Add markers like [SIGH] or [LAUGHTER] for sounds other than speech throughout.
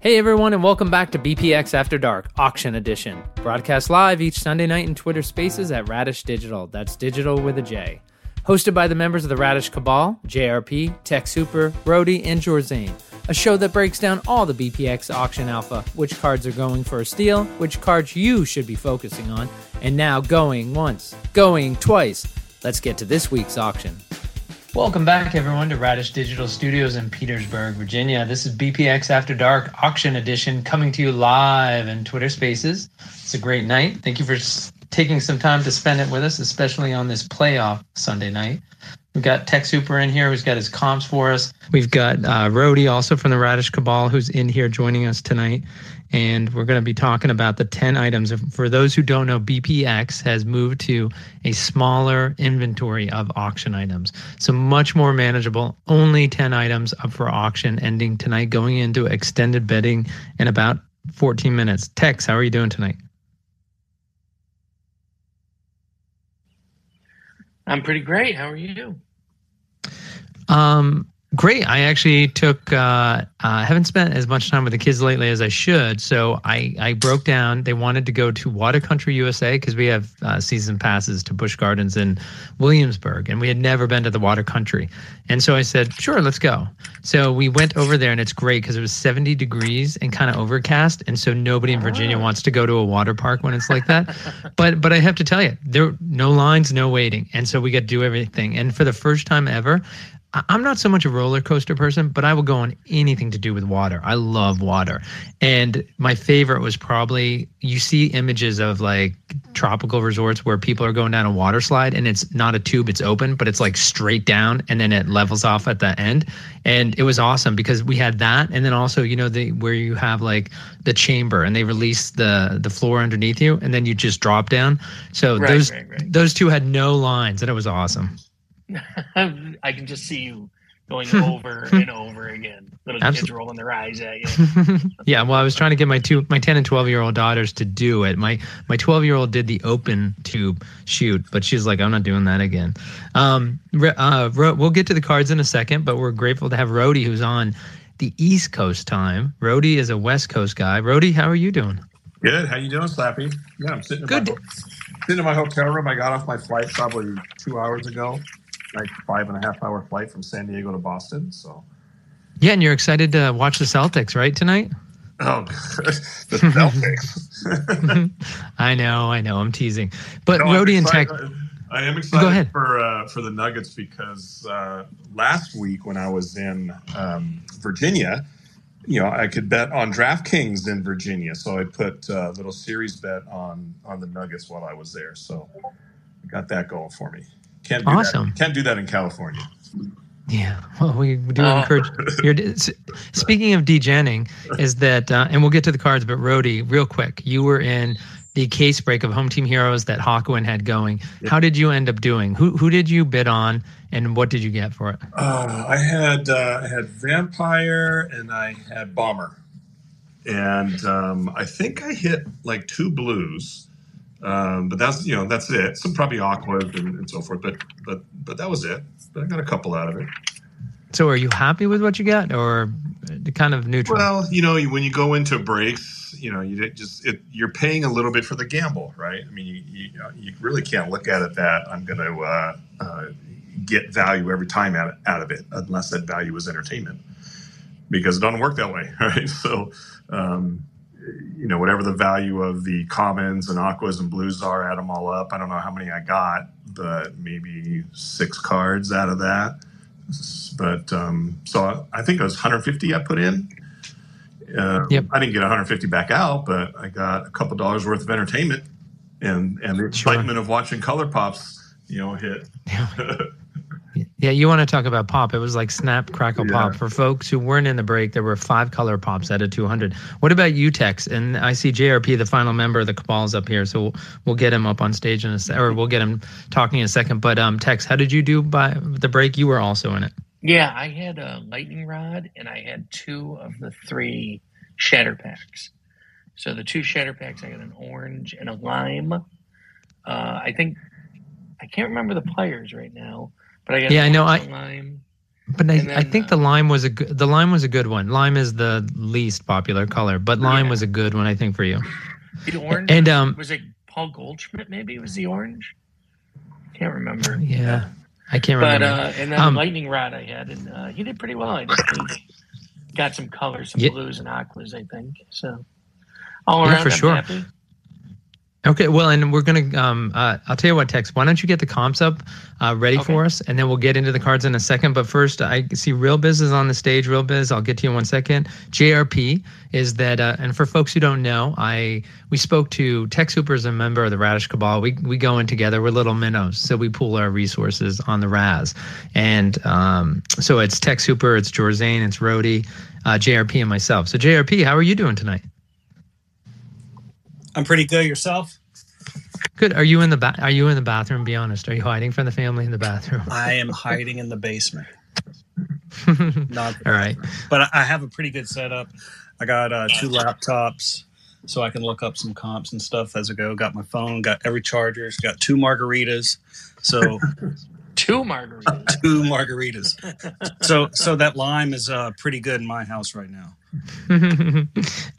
Hey everyone, and welcome back to BPX After Dark Auction Edition. Broadcast live each Sunday night in Twitter Spaces at Radish Dijital. That's digital with a J. Hosted by the members of the Radish Kabal, JRP, Tex Hooper, Brody, and Jorzane. A show that breaks down all the BPX auction alpha, which cards are going for a steal, which cards you should be focusing on, and now going once, going twice. Let's get to this week's auction. Welcome back, everyone, to Radish Dijital Studios in Petersburg, Virginia. This is BPX After Dark Auction Edition coming to you live in Twitter Spaces. It's a great night. Thank you for taking some time to spend it with us, especially on this playoff Sunday night. We've got Tex Hooper in here who's got his comps for us. We've got uh, Rody also from the Radish Kabal who's in here joining us tonight and we're going to be talking about the 10 items. For those who don't know, BPX has moved to a smaller inventory of auction items. So much more manageable, only 10 items up for auction, ending tonight, going into extended bidding in about 14 minutes. Tex, how are you doing tonight? I'm pretty great. How are you? Um, Great. I actually took. Uh, I uh, haven't spent as much time with the kids lately as I should, so I I broke down. They wanted to go to Water Country USA because we have uh, season passes to Busch Gardens in Williamsburg, and we had never been to the Water Country. And so I said, sure, let's go. So we went over there, and it's great because it was 70 degrees and kind of overcast, and so nobody in Virginia oh. wants to go to a water park when it's like that. [LAUGHS] but but I have to tell you, there no lines, no waiting, and so we got to do everything. And for the first time ever, I'm not so much a roller coaster person, but I will go on anything to do with water. I love water. And my favorite was probably you see images of like tropical resorts where people are going down a water slide and it's not a tube, it's open, but it's like straight down and then it levels off at the end. And it was awesome because we had that and then also, you know, the where you have like the chamber and they release the the floor underneath you and then you just drop down. So right, those right, right. those two had no lines and it was awesome. [LAUGHS] I can just see you going [LAUGHS] over and over again. Little Absolutely. kids rolling their eyes at you. [LAUGHS] yeah, well, I was trying to get my two, my ten and twelve year old daughters to do it. My my twelve year old did the open tube shoot, but she's like, I'm not doing that again. Um, uh, we'll get to the cards in a second, but we're grateful to have Rody, who's on the East Coast time. Rody is a West Coast guy. Rody, how are you doing? Good. How you doing, Slappy? Yeah, I'm sitting. In Good. My, sitting in my hotel room. I got off my flight probably two hours ago like five and a half hour flight from San Diego to Boston. So, yeah, and you're excited to watch the Celtics, right, tonight? Oh, [LAUGHS] the Celtics. [LAUGHS] I know, I know. I'm teasing, but no, Rody and Tex. I am excited Go ahead. for uh, for the Nuggets because uh, last week when I was in um, Virginia, you know, I could bet on DraftKings in Virginia, so I put a little series bet on on the Nuggets while I was there. So I got that going for me. Can't do awesome. That. Can't do that in California. Yeah, well, we do oh. encourage. [LAUGHS] Your, speaking of degenning, is that, uh, and we'll get to the cards, but Rody, real quick, you were in the case break of Home Team Heroes that Hawkwind had going. Yep. How did you end up doing? Who who did you bid on, and what did you get for it? Uh, I had uh, I had Vampire and I had Bomber, and um, I think I hit like two blues um, but that's you know that's it. Some probably awkward and, and, so forth, but but but that was it. But I got a couple out of it. So are you happy with what you got, or kind of neutral? Well, you know, when you go into breaks, you know, you just it, you're paying a little bit for the gamble, right? I mean, you, you, you really can't look at it that I'm going to uh, uh, get value every time out, out of it, unless that value is entertainment, because it doesn't work that way, [LAUGHS] right? So. Um, you know, whatever the value of the commons and aquas and blues are, add them all up. I don't know how many I got, but maybe six cards out of that. But um, so I think it was 150 I put in. Uh, yep. I didn't get 150 back out, but I got a couple dollars worth of entertainment and and the excitement sure. of watching color pops, you know, hit. Yeah, [LAUGHS] you want to talk about pop? It was like snap, crackle, yeah. pop. For folks who weren't in the break, there were five color pops out of 200. What about you, Tex? And I see JRP, the final member of the Kabal's up here, so we'll, we'll get him up on stage in a se- or we'll get him talking in a second. But um, Tex, how did you do by the break? You were also in it. Yeah, I had a lightning rod and I had two of the three shatter packs. So the two shatter packs, I got an orange and a lime. Uh, I think I can't remember the players right now. But I yeah, I know. I But I, And I think uh, the lime was a good, the lime was a good one. Lime is the least popular color, but lime Yeah. was a good one I think for you. The orange And um was it Paul Goldschmidt? Maybe was the orange. Can't remember. yeah, I can't But remember. uh, and then Um, lightning rod I had, and uh, he did pretty well. I think got some colors, some Yeah. blues and aquas. I think so. All Yeah, around, for I'm sure. happy. Okay, well, and we're gonna. Um, uh, I'll tell you what, Tex. Why don't you get the comps up, uh, ready Okay. for us, and then we'll get into the cards in a second. But first, I see Real Biz is on the stage. Real Biz, I'll get to you in one second. JRP is that, uh, and for folks who don't know, I we spoke to Tex Hooper as a member of the Radish Kabal. We we go in together. We're little minnows, so we pool our resources on the Raz, and um, so it's Tex Hooper, it's Jorzane, it's Rody, uh, JRP, and myself. So JRP, how are you doing tonight? I'm pretty good. Yourself? Good. Are you in the ba- Are you in the bathroom? Be honest. Are you hiding from the family in the bathroom? [LAUGHS] I am hiding in the basement. [LAUGHS] Not, All right. but I- have a pretty good setup. I got uh, two laptops, so I can look up some comps and stuff as I go. Got my phone. Got every chargers. Got two margaritas. So [LAUGHS] Two margaritas. [LAUGHS] two margaritas. So so that lime is uh, pretty good in my house right now. [LAUGHS]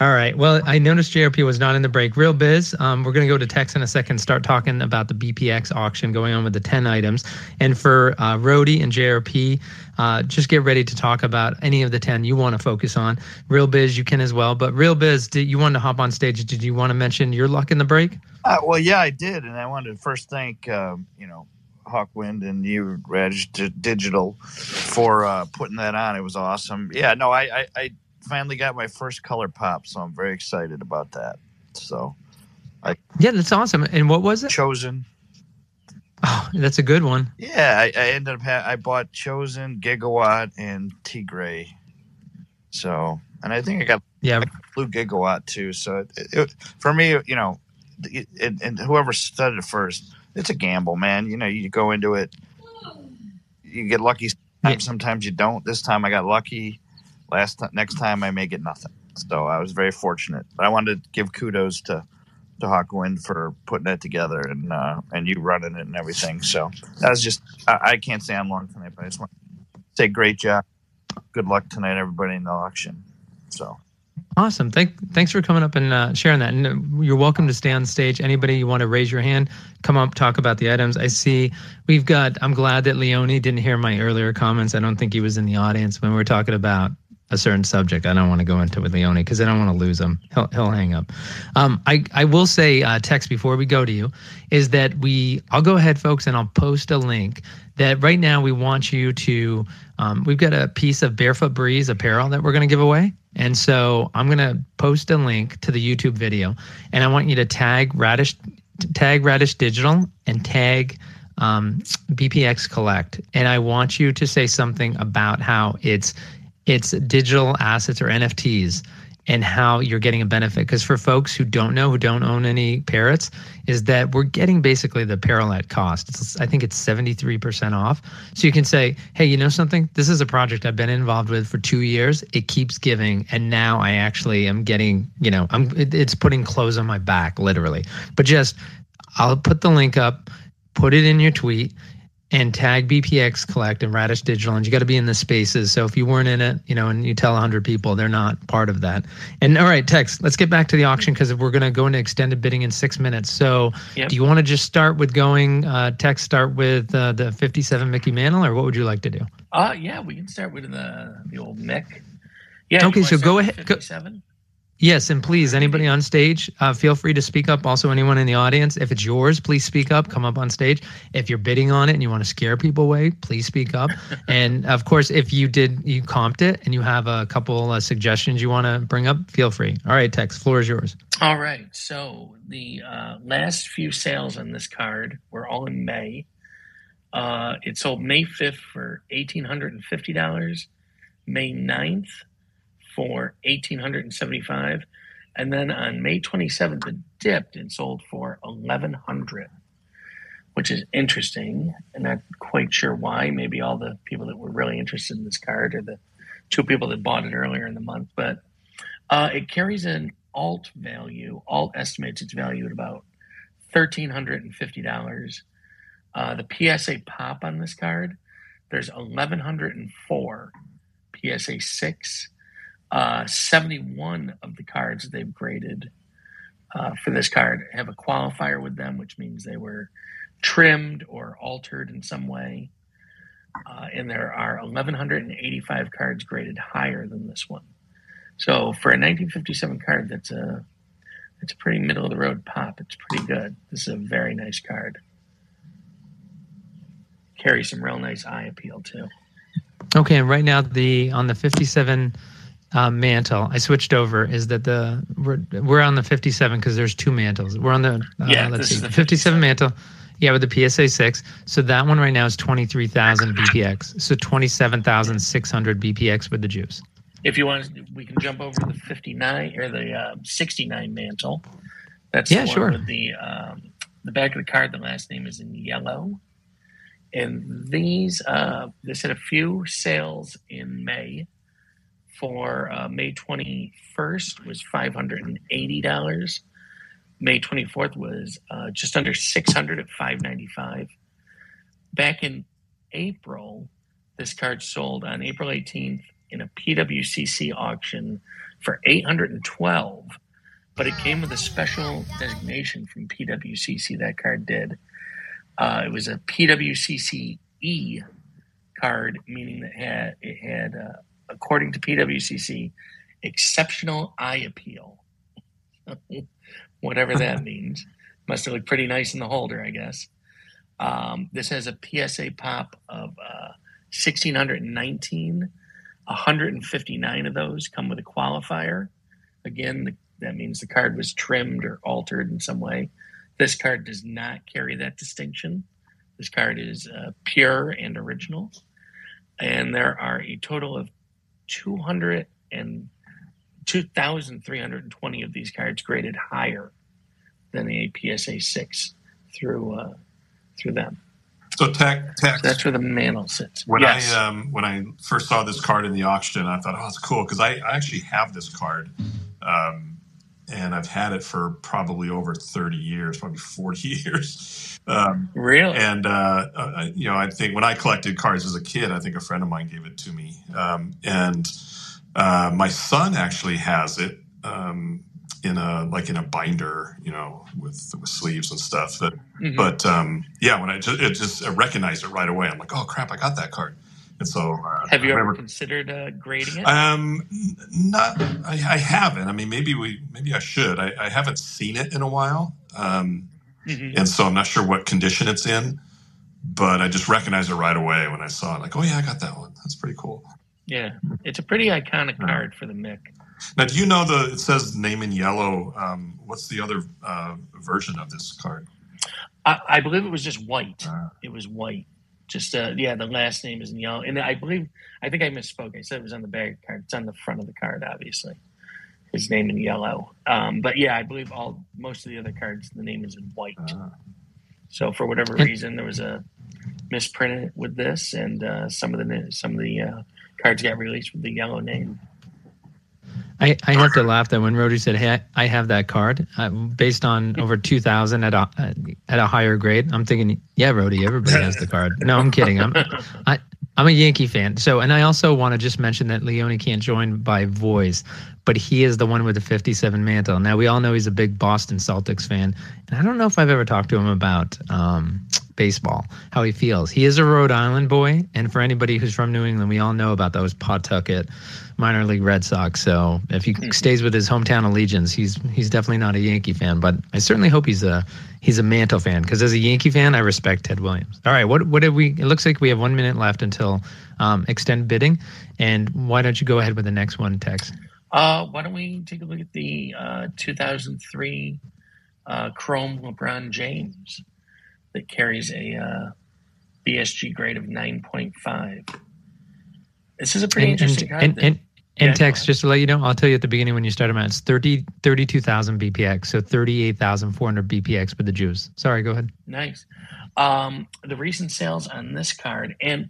All right. Well, I noticed JRP was not in the break. Real biz. Um, we're going to go to Tex in a second. Start talking about the BPX auction going on with the ten items. And for uh, Rody and JRP, uh, just get ready to talk about any of the ten you want to focus on. Real biz, you can as well. But Real biz, did you want to hop on stage? Did you want to mention your luck in the break? Uh, well, yeah, I did, and I wanted to first thank um, you know Hawkwind and you, Reg D- Digital, for uh, putting that on. It was awesome. Yeah, no, I, I I finally got my first color pop, so I'm very excited about that. So I Yeah, that's awesome. And what was it? chosen, Oh, that's a good one. yeah, I, I ended up ha- I bought chosen, gigawatt, and T Gray. So, and I think I got Yeah. blue gigawatt too. So it, it, for me, you know, it, and, and whoever started it first, it's a gamble, man. You know, you go into it, you get lucky. Sometimes, sometimes you don't. This time I got lucky. Last next time I may get nothing. So I was very fortunate. But I wanted to give kudos to to Hawkwind for putting that together and uh, and you running it and everything. So that was just I, I can't say I'm long tonight, but I just want to say great job. Good luck tonight, everybody in the auction. So. Awesome. Thank, thanks for coming up and uh, sharing that. And uh, you're welcome to stay on stage. Anybody you want to raise your hand, come up, talk about the items. I see we've got, I'm glad that Leone didn't hear my earlier comments. I don't think he was in the audience when we were talking about a certain subject. I don't want to go into with Leone because I don't want to lose him. He'll, he'll hang up. Um, I, I will say, uh, Tex before we go to you, is that we, I'll go ahead, folks, and I'll post a link that right now we want you to, um, we've got a piece of Barefoot Breeze apparel that we're going to give away. And so I'm going to post a link to the YouTube video and I want you to tag Radish, tag Radish Dijital and tag um, BPX Collect. And I want you to say something about how it's, it's digital assets or NFTs and how you're getting a benefit. Because for folks who don't know, who don't own any parrots, is that we're getting basically the apparel at cost. It's, I think it's 73% off. So you can say, hey, you know something? This is a project I've been involved with for two years. It keeps giving. And now I actually am getting, you know, I'm it, it's putting clothes on my back, literally. But just, I'll put the link up, put it in your tweet and tag BPX Collect and Radish Dijital, and you got to be in the spaces. So if you weren't in it, you know, and you tell 100 people, they're not part of that. And all right, Tex, let's get back to the auction because we're going to go into extended bidding in six minutes. So Yep. do you want to just start with going, uh, Tex, start with uh, the 57 Mickey Mantle, or what would you like to do? Uh, yeah, we can start with the the old Mick. Yeah. Okay, so go ahead- go- 57? Yes, and please, anybody on stage, uh, feel free to speak up. Also, anyone in the audience, if it's yours, please speak up. Come up on stage. If you're bidding on it and you want to scare people away, please speak up. [LAUGHS] and of course, if you did, you comped it and you have a couple uh, suggestions you want to bring up, feel free. All right, Tex, floor is yours. All right. So the uh, last few sales on this card were all in May. Uh, it sold May 5th for $1,850, May 9th for 1,875, and then on May 27th, it dipped and sold for 1100 which is interesting and not quite sure why. Maybe all the people that were really interested in this card are the two people that bought it earlier in the month, but uh, it carries an alt value. Alt estimates its value at about thirteen hundred and fifty dollars. Uh, the PSA pop on this card there's 1,104 PSA 6. Uh, 71 of the cards they've graded uh, for this card have a qualifier with them, which means they were trimmed or altered in some way. Uh, and there are 1,185 cards graded higher than this one. So for a 1957 card, that's a it's a pretty middle of the road pop. It's pretty good. This is a very nice card. Carries some real nice eye appeal too. Okay, and right now the on the 57 uh, mantle, I switched over. Is that the we're we're on the 57 because there's two mantles. We're on the uh, Yeah, let's see, the 57 mantle. Yeah, with the PSA six. So that one right now is 23,000 BPX. So 27,600 BPX with the juice. If you want, we can jump over to the 59 or the uh, 69 mantle. That's Yeah, sure. with the um, the back of the card. The last name is in yellow, and these uh, this had a few sales in May. For uh, May 21st was five hundred and eighty dollars. May 24th was uh, just under 600 at 595. Back in April, this card sold on April 18th in a PWCC auction for 812, but it came with a special designation from PWCC. That card did. Uh, it was a PWCC E card, meaning that had it had, uh, according to PWCC, exceptional eye appeal. [LAUGHS] Whatever that [LAUGHS] means. Must have looked pretty nice in the holder, I guess. Um, this has a PSA pop of uh, 1,619. 159 of those come with a qualifier. Again, the, that means the card was trimmed or altered in some way. This card does not carry that distinction. This card is uh, pure and original. And there are a total of 200 and 2,320 of these cards graded higher than the a PSA 6 through uh, through them. So Tex, Tex. So that's where the mantle sits. When yes. I um, when I first saw this card in the auction, I thought, "Oh, it's cool," because I, I actually have this card, um, and I've had it for probably over thirty years, probably forty [LAUGHS] years. Um, really? and uh, uh, you know, I think when I collected cards as a kid, I think a friend of mine gave it to me, um, and uh, my son actually has it um, in a like in a binder, you know, with, with sleeves and stuff. That Mhm. but um, yeah, when I just, it just I recognized it right away. I'm like, oh crap, I got that card. And so, uh, Have you I ever considered uh, grading it? um, not I, I haven't. I mean, maybe we maybe I should. I, I haven't seen it in a while, um, Mhm. and so I'm not sure what condition it's in. But I just recognized it right away when I saw it. Like, oh yeah, I got that one. That's pretty cool. Yeah, it's a pretty iconic card for the Mick. Now, do you know the? It says name in yellow. Um, what's the other uh, version of this card? I, I believe it was just white. Uh, It was white. Just uh, yeah, the last name is in yellow, and I believe I think I misspoke. I said it was on the back of the card. It's on the front of the card, obviously. His name in yellow. Um, but yeah, I believe all most of the other cards, the name is in white. uh, So for whatever reason, there was a misprint with this, and uh, some of the some of the uh, cards got released with the yellow name. I, I have to laugh that when Rody said, "Hey, I, have that card," uh, based on over two thousand at a at a higher grade. I'm thinking, yeah, Rody, everybody has the card. No, I'm kidding. I'm I, I'm a Yankee fan. So, and I also want to just mention that Leone can't join by voice, but he is the one with the 57 mantle. Now we all know he's a big Boston Celtics fan, and I don't know if I've ever talked to him about um, baseball, how he feels. He is a Rhode Island boy, and for anybody who's from New England, we all know about those Pawtucket minor league Red Sox. So if he stays with his hometown allegiance, he's he's definitely not a Yankee fan. But I certainly hope he's a he's a Mantle fan because as a Yankee fan, I respect Ted Williams. All right, what what did we? It looks like we have one minute left until um, extend bidding, and why don't you go ahead with the next one, Tex? Uh, why don't we take a look at the uh, 2003 uh, Chrome LeBron James that carries a uh, BSG grade of 9.5. This is a pretty And, interesting and, card. and, and, Yeah, and go Tex, ahead. just to let you know, I'll tell you at the beginning when you start them out, it's 30, 32,000 BPX, so 38,400 BPX with the Jews. Sorry, go ahead. Nice. Um, the recent sales on this card, and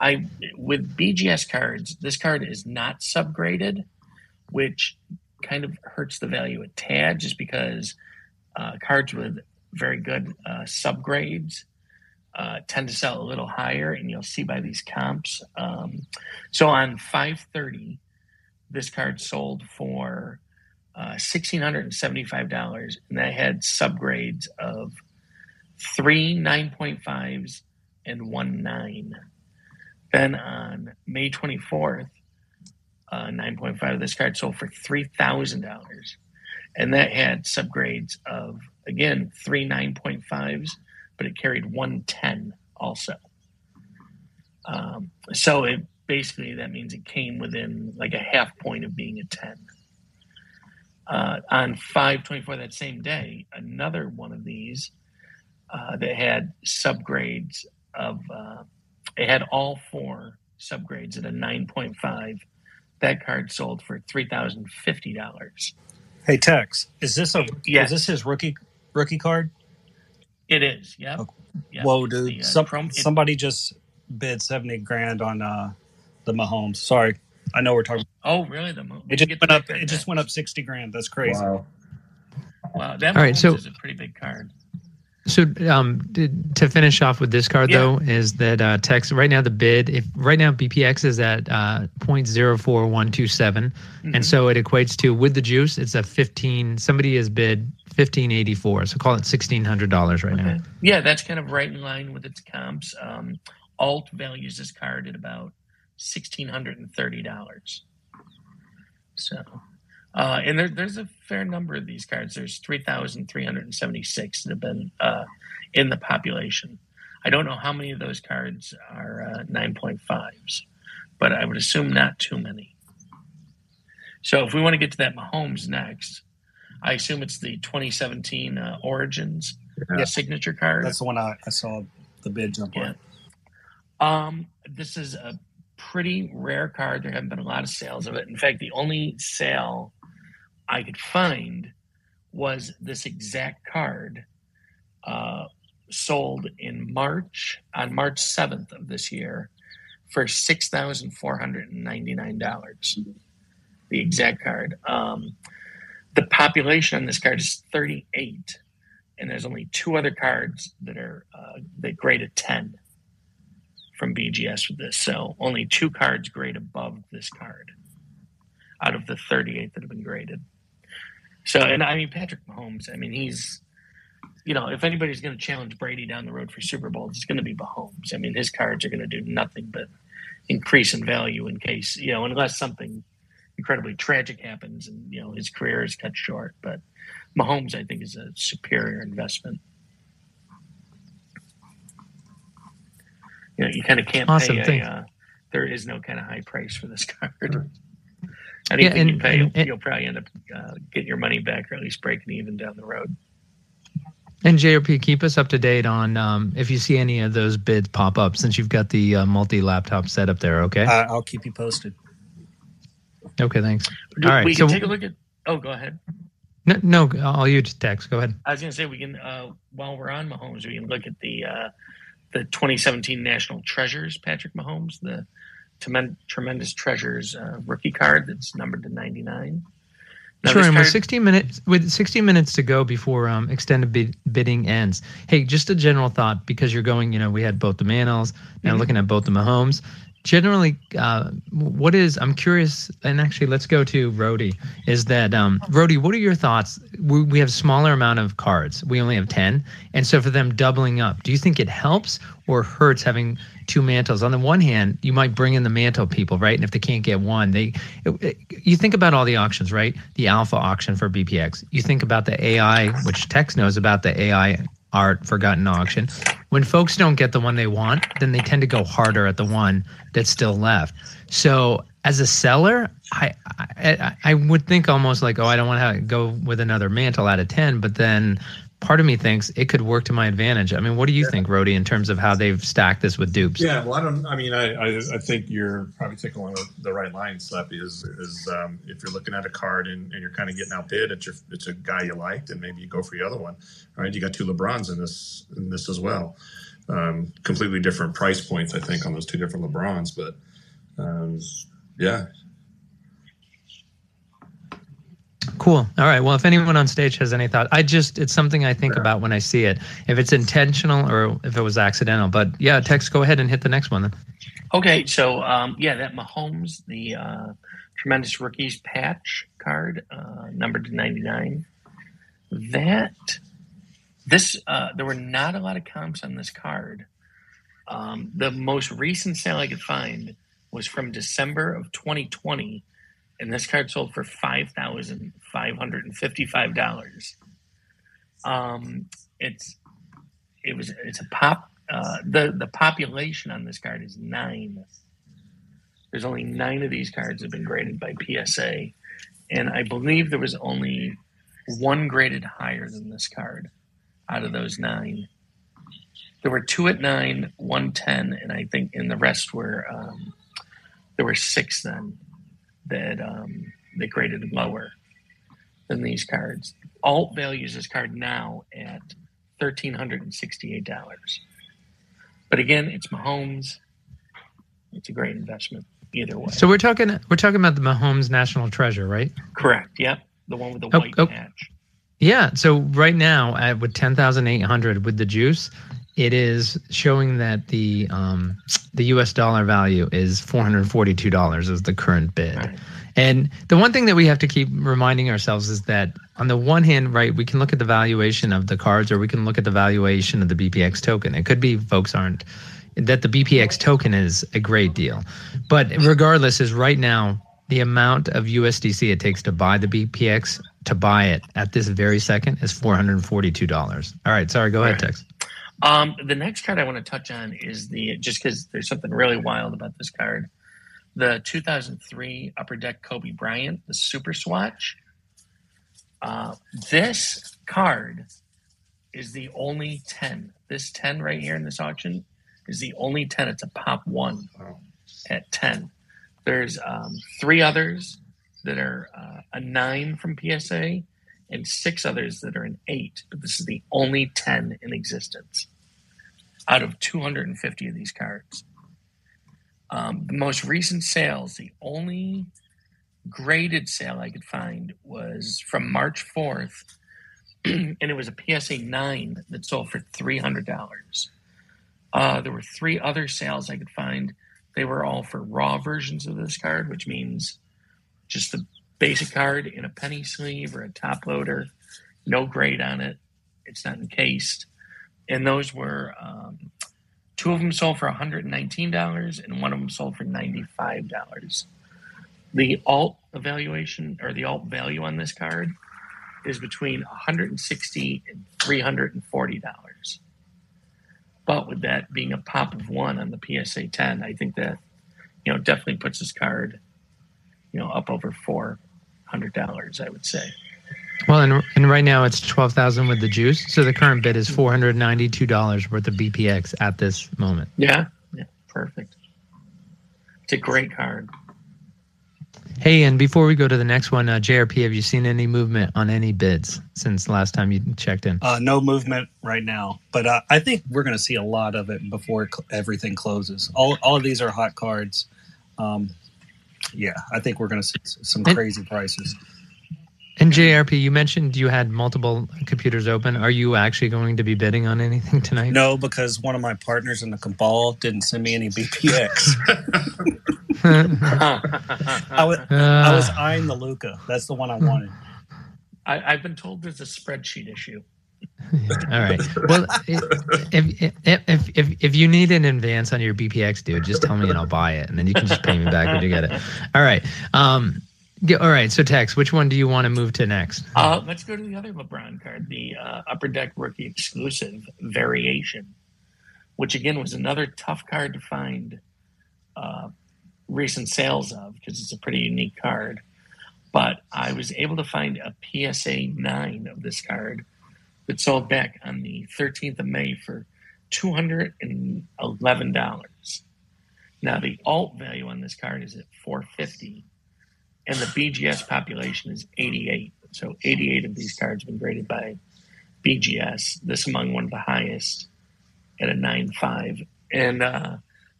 I with BGS cards, this card is not subgraded, which kind of hurts the value a tad, just because uh, cards with very good uh, subgrades uh, tend to sell a little higher, and you'll see by these comps. Um, so on 530, this card sold for uh, $1,675, and that had subgrades of three 9.5s and one 9. Then on May 24th, uh, 9.5 of this card sold for $3,000. And that had subgrades of, again, three 9.5s, but it carried 110 also. Um, so it basically, that means it came within like a half point of being a 10. Uh, on 524 that same day, another one of these uh, that had subgrades of, uh, it had all four subgrades at a 9.5 that card sold for three thousand fifty dollars. Hey Tex, is this a Yeah. is this his rookie rookie card? It is, yep. Okay. Yep. Whoa, dude! the, uh, Some, Chrome- it- somebody just bid seventy grand on uh, the Mahomes. Sorry, I know we're talking. oh, really? The mo- It just went up. that card It just went up sixty grand. That's crazy. Wow. Wow, that All right, so- is a pretty big card. So um, d- to finish off with this card Yeah. though, is that uh, Tex right now the bid if right now BPX is at uh, 0.04127, Mhm. and so it equates to with the juice it's a 15. Somebody has bid 1584, so call it $1,600 right now. Yeah, that's kind of right in line with its comps. Um, Alt values this card at about sixteen hundred and thirty dollars. So, uh, and there, there's a fair number of these cards. There's three thousand three hundred and seventy-six that have been uh, in the population. I don't know how many of those cards are uh, nine point fives, but I would assume not too many. So, if we want to get to that Mahomes next, I assume it's the 2017 uh, Origins Yeah. signature card. That's the one I, I saw the bid jump Yeah. on. Um, this is a pretty rare card. There haven't been a lot of sales of it. In fact, the only sale I could find was this exact card uh, sold in March on March seventh of this year for six thousand four hundred and ninety nine dollars. The exact card. Um, the population on this card is thirty eight, and there's only two other cards that are uh, that grade a ten from BGS with this. So only two cards grade above this card out of the 38 that have been graded. So, and I mean, Patrick Mahomes, I mean, he's, you know, if anybody's going to challenge Brady down the road for Super Bowls, it's going to be Mahomes. I mean, his cards are going to do nothing but increase in value in case, you know, unless something incredibly tragic happens and, you know, his career is cut short. But Mahomes, I think, is a superior investment. You know, you kind of can't Awesome, pay a. thanks. Uh, there is no kind of high price for this [LAUGHS] card. Sure. Anything you and- pay, and- you'll, you'll probably end up uh, getting your money back, or at least breaking even down the road. And JRP, keep us up to date on um, if you see any of those bids pop up since you've got the uh, multi laptop set up there. Okay. I, I'll keep you posted. okay. Thanks. Do- All right, we can so- take a look at. Oh, go ahead. No, no, I'll you Tex. Go ahead. I was going to say we can uh, while we're on Mahomes, we can look at the uh, the 2017 National Treasures Patrick Mahomes, the tremen- tremendous treasures uh, rookie card that's numbered to 99. Now, sure. And with card- 60 minutes, with 60 minutes to go before um, extended bid, bidding ends. Hey, just a general thought because you're going. You know, we had both the Mantles, Now Mhm. looking at both the Mahomes. Generally, uh, what is? I'm curious, and actually, let's go to Rody. Is that um, Rody? What are your thoughts? We, we have smaller amount of cards. We only have ten, and so for them doubling up, do you think it helps or hurts having two mantles? On the one hand, you might bring in the mantle people, right? And if they can't get one, they. It, it- you think about all the auctions, right? The alpha auction for BPX. You think about the AI, which Tex knows about the AI art forgotten auction. When folks don't get the one they want, then they tend to go harder at the one that's still left. So as a seller, I I, I- would think almost like, oh, I don't want to go with another mantle out of ten. But then part of me thinks it could work to my advantage. I mean, what do you think, Rody, in terms of how they've stacked this with dupes? Yeah, well, I don't. I mean, I, I, I think you're probably taking along the- right line, Slappy. Is is um, if you're looking at a card and, and you're kind of getting outbid, it's your it's a guy you liked, and maybe you go for the other one. Right? You got two LeBrons in this in this as well. Um, completely different price points, I think, on those two different LeBrons. But um, yeah, Cool. All right. Well, if anyone on stage has any thought, I just it's something I think about when I see it. If it's intentional or if it was accidental. But yeah, Tex, go ahead and hit the next one then. Okay, so um, yeah, that Mahomes, the uh, tremendous rookies patch card, uh, numbered to ninety nine. That this uh, there were not a lot of comps on this card. Um, the most recent sale I could find was from December of 2020, and this card sold for five thousand five hundred and fifty-five dollars. Um, it's it was it's a pop. Uh, the the population on this card is nine. There's only nine of these cards have been graded by PSA, and I believe there was only one graded higher than this card out of those nine. There were two at nine, one ten, and I think, and the rest were um, there were six then that um, that graded lower than these cards. Alt values this card now at thirteen hundred and sixty-eight dollars. But again, it's Mahomes. It's a great investment either way. So we're talking we're talking about the Mahomes National Treasure, right? Correct. Yep. The one with the Oh, white oh. patch. Yeah. So right now, at, with ten thousand eight hundred with the juice, it is showing that the um, the U.S. dollar value is four hundred forty two dollars is the current bid. Right. And the one thing that we have to keep reminding ourselves is that on the one hand, right, we can look at the valuation of the cards or we can look at the valuation of the BPX token. It could be folks aren't that the BPX token is a great deal. But regardless is right now the amount of USDC it takes to buy the BPX to buy it at this very second is $442. All right, sorry, go ahead. Tex. Um, the next card I want to touch on is the just because there's something really wild about this card. The 2003 Upper Deck Kobe Bryant, the Super Swatch. Uh, this card is the only 10. This 10 right here in this auction is the only 10. It's a pop one at 10. There's um, three others that are uh, a nine from PSA and six others that are in eight, but this is the only 10 in existence out of 250 of these cards. Um, the most recent sales, the only graded sale I could find was from March 4th, [CLEARS THROAT] and it was a PSA 9 that sold for $300. Uh, there were three other sales I could find. They were all for raw versions of this card, which means just the basic card in a penny sleeve or a top loader, no grade on it. It's not encased. And those were um, two of them sold for $119 and one of them sold for $95. The alt evaluation or the alt value on this card is between 160 and $340. But with that being a pop of one on the PSA 10, I think that, you know, definitely puts this card, you know, up over four hundred dollars, I would say. Well, and, and right now it's 12000 with the juice. So the current bid is $492 worth of BPX at this moment. Yeah, yeah, perfect. It's a great card. Hey, and before we go to the next one, uh, JRP, have you seen any movement on any bids since last time you checked in? Uh, no movement right now, but uh, I think we're going to see a lot of it before cl- everything closes. All, all of these are hot cards. Um, yeah, I think we're going to see s- some And- crazy prices. And JRP, you mentioned you had multiple computers open. Are you actually going to be bidding on anything tonight? No, because one of my partners in the cabal didn't send me any BPX. [LAUGHS] I was, I was Uh, eyeing the Luka. That's the one I wanted. I, I've been told there's a spreadsheet issue. [LAUGHS] all right. Well, if, if, if, if, you need an advance on your BPX, dude, just tell me and I'll buy it. And then you can just pay me back when you get it. All right. Um, all right. So, Tex, which one do you want to move to next? Uh, let's go to the other LeBron card, the uh, Upper Deck Rookie Exclusive Variation, which again was another tough card to find uh, recent sales of because it's a pretty unique card. But I was able to find a PSA 9 of this card that sold back on the 13th of May for $211. Now, the alt value on this card is at 450 and the BGS population is 88. So 88 of these cards have been graded by BGS. This among one of the highest at a 9.5. And uh,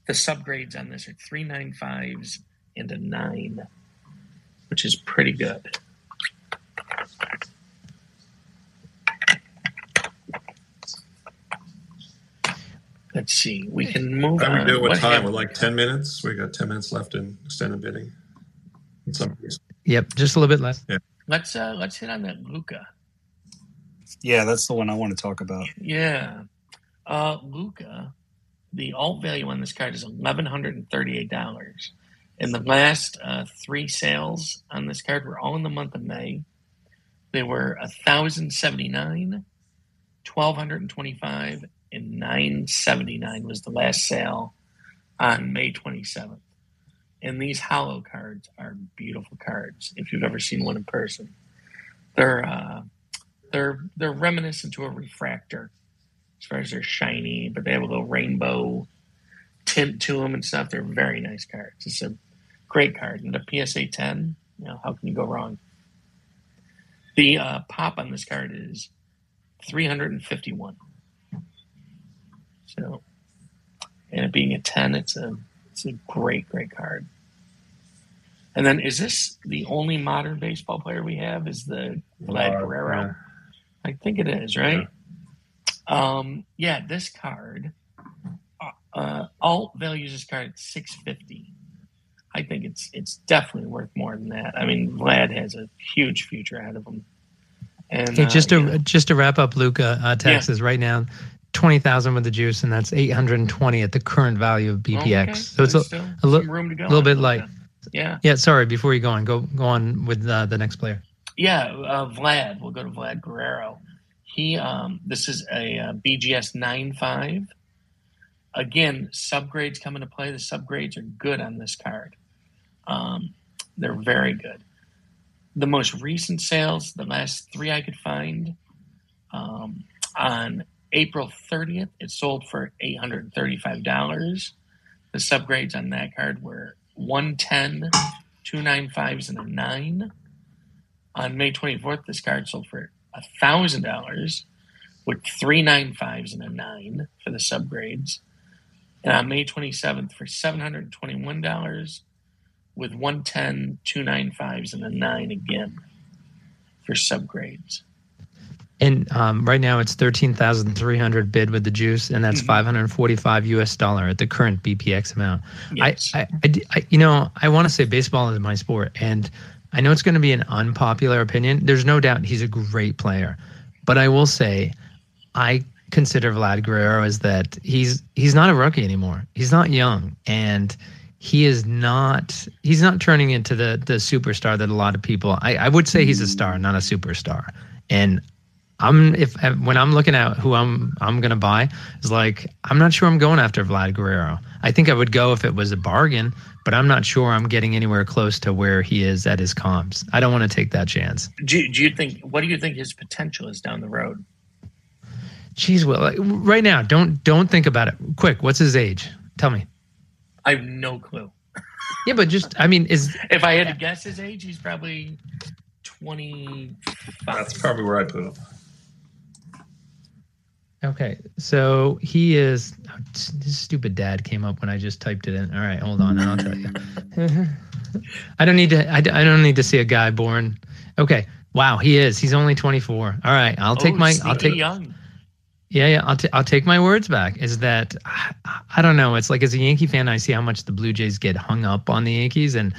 the subgrades on this are 395s and a 9, which is pretty good. Let's see. We can move How on. are we doing with What time? We're like 10 minutes. We got 10 minutes left in extended bidding. In some cases. Yep, just a little bit less. Yeah. Let's uh let's hit on that Luka. Yeah, that's the one I want to talk about. Yeah. Uh Luka, the alt value on this card is eleven hundred and thirty-eight dollars. And the last uh, three sales on this card were all in the month of May. They were a thousand seventy-nine, twelve hundred and twenty-five, and nine seventy-nine was the last sale on May twenty-seventh. And these hollow cards are beautiful cards. If you've ever seen one in person, they're uh, they're they're reminiscent to a refractor as far as they're shiny, but they have a little rainbow tint to them and stuff. They're very nice cards. It's a great card. And the PSA 10, you know, how can you go wrong? The uh, pop on this card is 351. So, and it being a 10, it's a it's a great, great card. And then, is this the only modern baseball player we have? Is the Vlad Uh, Guerrero? yeah. I think it is, right? Um, yeah, this card, uh, uh, alt values this card at six fifty. I think it's it's definitely worth more than that. I mean, Vlad has a huge future ahead of him. And Hey, uh, just to yeah. just to wrap up, Luka, uh, Texas right now, twenty thousand with the juice, and that's eight hundred and twenty at the current value of BPX. Okay, so it's a, still a li- room to go. little bit light. Yeah, yeah. Sorry, before you go on, go go on with uh, the next player. yeah. Uh, Vlad, we'll go to Vlad Guerrero. He, um, this is a uh, BGS nine five. Again, subgrades come into play. The subgrades are good on this card. Um, they're very good. The most recent sales, the last three I could find, um, on April 30th, it sold for $835. The subgrades on that card were 110, two nine fives, and a 9. On May 24th, this card sold for $1,000 with three nine fives and a 9 for the subgrades. And on May 27th, for $721 with 110, two nine fives, and a 9 again for subgrades. And um, right now it's thirteen thousand three hundred bid with the juice, and that's Mhm. five hundred forty-five U.S. dollar at the current BPX amount. Yes. I, I, I you know, I want to say baseball is my sport, and I know it's going to be an unpopular opinion. There's no doubt he's a great player, but I will say, I consider Vlad Guerrero as that he's he's not a rookie anymore. He's not young, and he is not he's not turning into the the superstar that a lot of people. I, I would say he's a star, not a superstar, and. I'm if when I'm looking at who I'm I'm gonna buy is like I'm not sure I'm going after Vlad Guerrero. I think I would go if it was a bargain, but I'm not sure I'm getting anywhere close to where he is at his comps. I don't want to take that chance. do, do you think, what do you think his potential is down the road? Jeez, well, like, right now, don't don't think about it. Quick, what's his age? Tell me. I have no clue. Yeah, but just I mean, is [LAUGHS] If I had to guess his age, he's probably 25. That's probably where I put him. Okay. So he is. oh, this stupid dad came up when I just typed it in. All right, hold on, and I'll tell [LAUGHS] you. I don't need to. I, I don't need to see a guy born. Okay. Wow, he is. He's only 24. All right, I'll take Oh, my. I'll take. young. Yeah, yeah. I'll, t- I'll take my words back. Is that I, I don't know. It's like as a Yankee fan, I see how much the Blue Jays get hung up on the Yankees, and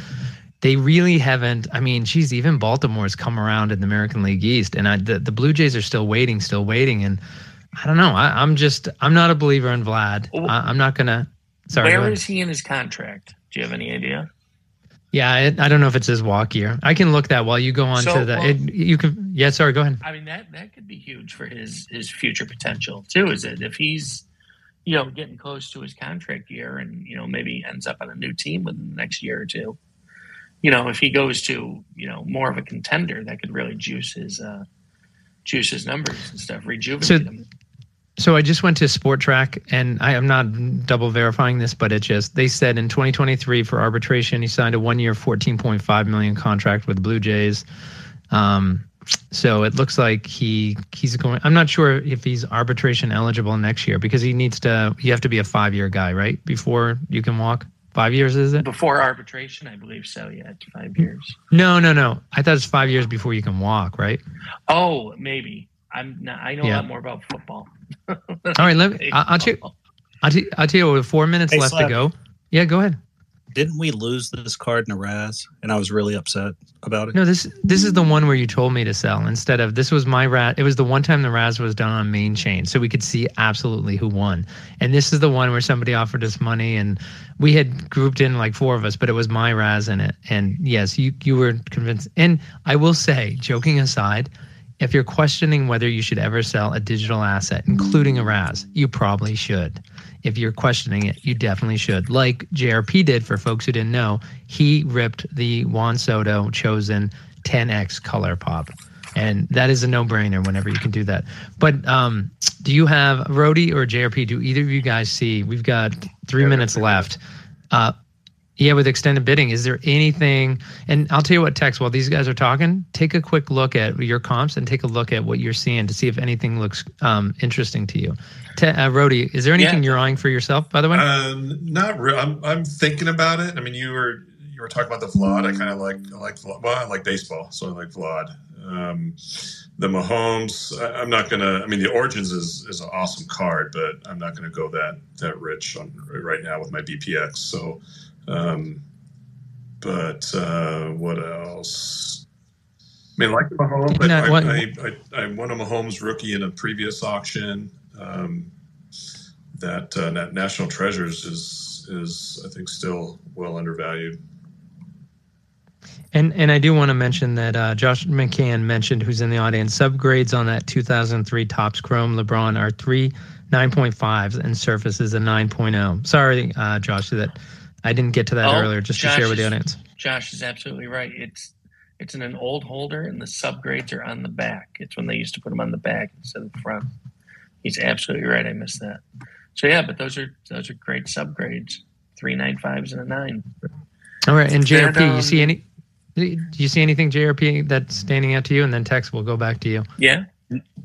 they really haven't. I mean, geez, even Baltimore's come around in the American League East, and I, the the Blue Jays are still waiting, still waiting, and I don't know. I, I'm just I'm not a believer in Vlad. I, I'm not gonna. Sorry. go Where ahead. is he in his contract? Do you have any idea? Yeah, I, I don't know if it's his walk year. I can look that while you go on So, to the. well- it, you can. Yeah, sorry. Go ahead. I mean, that that could be huge for his his future potential too. Is it if he's you know getting close to his contract year and you know maybe ends up on a new team within the next year or two. You know, if he goes to you know more of a contender, that could really juice his uh, juice his numbers and stuff, rejuvenate So- him. So I just went to Spotrac, and I am not double verifying this, but it just they said in 2023 for arbitration, he signed a one-year, 14.5 million contract with Blue Jays. Um, so it looks like he he's going. I'm not sure if he's arbitration eligible next year because he needs to. You have to be a five-year guy, right, before you can walk. Five years is it? Before arbitration, I believe so. Yeah, it's five years. No, no, no. I thought it's five years before you can walk, right? Oh, maybe. I'm not, I know a lot more about football. All right, let me. I- I'll check. I'll, t- I'll tell you, with four minutes Hey, left to go. Yeah, go ahead. Didn't we lose this card in a Raz? And I was really upset about it. No, this this is the one where you told me to sell instead of this was my rat. It was the one time the Raz was done on main chain, so we could see absolutely who won. And this is the one where somebody offered us money, and we had grouped in like four of us, but it was my Raz in it. And yes, you you were convinced. And I will say, joking aside, if you're questioning whether you should ever sell a digital asset, including a RAS, you probably should. If you're questioning it, you definitely should. Like JRP did for folks who didn't know, he ripped the Juan Soto chosen 10x color pop. And that is a no brainer whenever you can do that. But um, do you have Rody or JRP? Do either of you guys see? We've got three minutes left. Uh, yeah, with extended bidding, is there anything? And I'll tell you what, Tex, while these guys are talking, take a quick look at your comps and take a look at what you're seeing to see if anything looks um, interesting to you. Te- uh, Rody, is there anything Yeah. you're eyeing for yourself, by the way? Um, not real. I'm, I'm thinking about it. I mean, you were you were talking about the Vlad. I kind of like I like Vlad. Well, I like baseball, so I like Vlad. Um, the Mahomes. I, I'm not gonna. I mean, the Origins is is an awesome card, but I'm not gonna go that that rich on right now with my BPX. So, um, but uh, what else? I mean, like Mahomes. No, I, what- I, I, I won a Mahomes rookie in a previous auction. Um, that uh, that National Treasures is is I think still well undervalued. And and I do want to mention that uh, Josh McCann mentioned, who's in the audience, subgrades on that 2003 Topps Chrome LeBron are three 9.5s and Surface is a 9.0. Sorry, uh, Josh, that I didn't get to that Oh, earlier. Just to share with the is- audience. Josh is absolutely right. It's it's in an old holder, and the subgrades are on the back. It's when they used to put them on the back instead of the front. He's absolutely right. I missed that. So yeah, but those are those are great subgrades. Three nine fives and a nine. All right, and JRP, you um, see any? Do you see anything JRP that's standing out to you? And then Tex will go back to you. Yeah.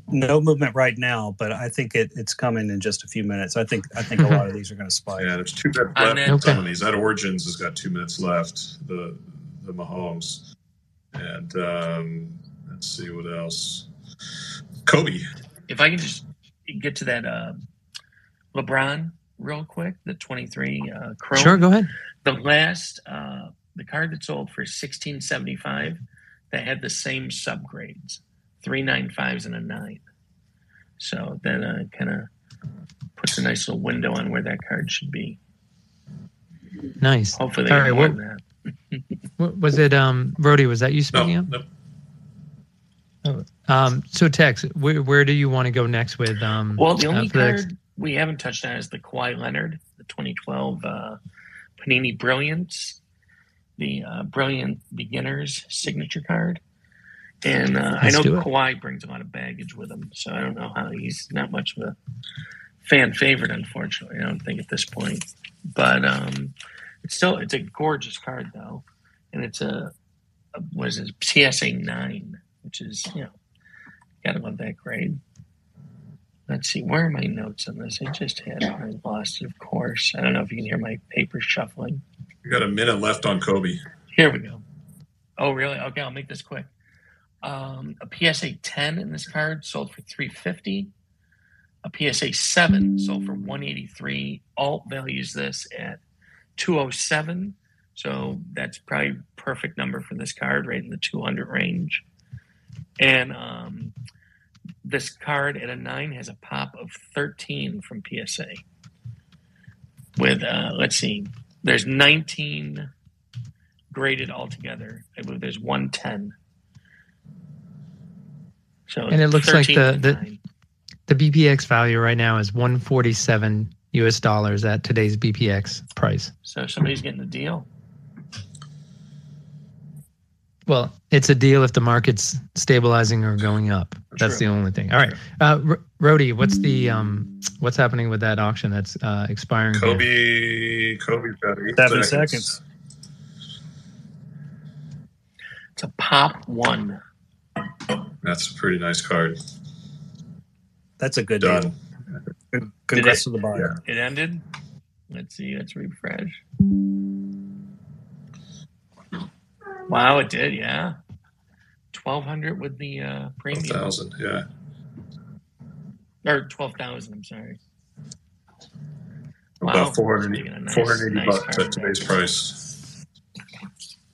No movement right now, but I think it, it's coming in just a few minutes. I think I think a lot of these are going to spike. Yeah, there's two minutes On left. that- on Some Okay. of these that Origins has got two minutes left. The the Mahomes and um, let's see what else. Kobe. If I can just get to that uh, LeBron real quick, the twenty three uh, Chrome. Sure, go ahead. the last uh, the card that sold for sixteen seventy five that had the same subgrades, three nine fives and a nine. So that uh, kind of puts a nice little window on where that card should be. Nice. Hopefully, they All get right, more that. [LAUGHS] Was it um Rody, was that you No, speaking up? no, Um so Tex, where where do you want to go next with um Well, the uh, only for the next- card we haven't touched on is the Kawhi Leonard, the 2012 uh, Panini Brilliance, the uh, Brilliant Beginners signature card. And uh, I know do. Kawhi brings a lot of baggage with him, so I don't know how he's not much of a fan favorite, unfortunately. I don't think at this point, but um, it's still it's a gorgeous card though, and it's a, a what is it PSA nine, which is you know gotta love that grade. Let's see, where are my notes on this? I just had I lost it, of course. I don't know if you can hear my paper shuffling. we got a minute left on Kobe. Here we go. Oh, really? Okay, I'll make this quick. Um, a PSA 10 in this card sold for 350. A PSA 7 sold for 183. Alt values this at 207. So that's probably perfect number for this card, right in the 200 range. And um, this card at a 9 has a pop of 13 from PSA. With, uh, let's see, there's 19 graded altogether. I believe there's 110. So And it looks like the- the- the BPX value right now is 147 US dollars at today's BPX price. So somebody's getting a deal. Well, it's a deal if the market's stabilizing or going up. That's True. the only thing. All right, uh, R- Rody, what's the um, what's happening with that auction that's uh, expiring? here? Kobe. Kobe's Seven seconds. seconds. It's a pop one. That's a pretty nice card. That's a good deal. Done. Con- Congrats to the buyer. It ended. Let's see. Let's refresh. Wow, it did. Yeah, twelve hundred with the uh, premium, thousand. Yeah. or twelve thousand. I'm sorry. Wow. About 400, nice- 480 nice bucks at today's price.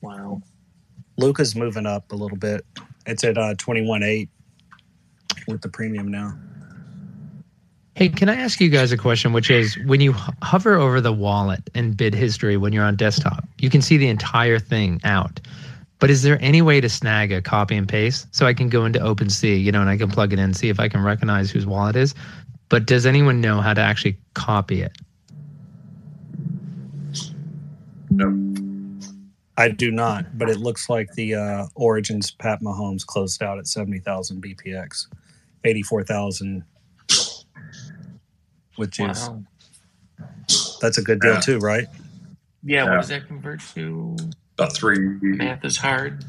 Wow. Luka's moving up a little bit. It's at uh, twenty one eight with the premium now. Hey, can I ask you guys a question? Which is when you hover over the wallet and bid history when you're on desktop, you can see the entire thing out. But is there any way to snag a copy and paste so I can go into OpenSea, you know, and I can plug it in, see if I can recognize whose wallet is? But does anyone know how to actually copy it? No. I do not, but it looks like the uh, Origins Pat Mahomes closed out at seventy thousand BPX, eighty four thousand, with is Wow. that's a good deal Yeah. too, right? Yeah, Yeah. what does that convert to? About three, Math is hard.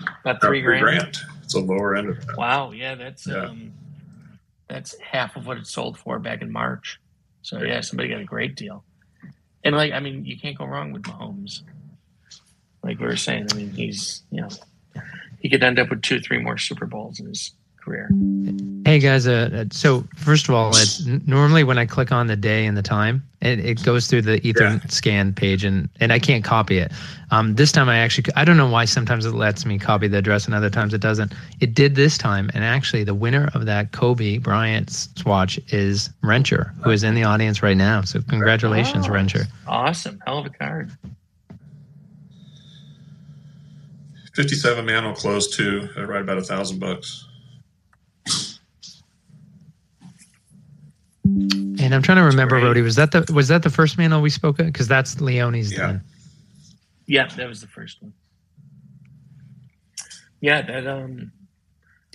About about three grand. It's a lower end of that. Wow, yeah, that's Yeah. um that's half of what it sold for back in March. So yeah, somebody got a great deal. And like I mean, you can't go wrong with Mahomes. Like we were saying, I mean he's you know he could end up with two, three more Super Bowls in his career. Hey guys, uh, uh, so first of all, it's normally when I click on the day and the time, it, it goes through the ether Yeah. scan page and, and I can't copy it. Um, this time I actually, I don't know why sometimes it lets me copy the address and other times it doesn't. It did this time. And actually the winner of that Kobe Bryant swatch is Rencher, who is in the audience right now. So congratulations, Oh. Rencher. Awesome. Hell of a card. 57 man will close too at right about a thousand bucks. And I'm trying to remember, great. Rody, was that the, was that the first Mantle we spoke of? Cause that's Leone's Yeah. then. Yeah, that was the first one. Yeah, that um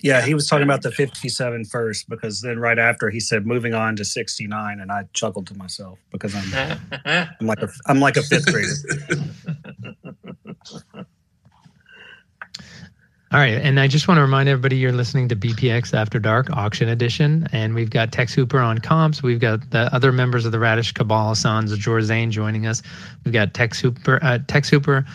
Yeah, he was talking about the 57 first because then right after he said moving on to 69 and I chuckled to myself because I'm [LAUGHS] I'm like a I'm like a fifth grader. [LAUGHS] All right, and I just want to remind everybody you're listening to BPX After Dark Auction Edition, and we've got Tex Hooper on comps. We've got the other members of the Radish Kabal, Sons of Zane joining us. We've got Tex Hooper, uh, Tex Hooper,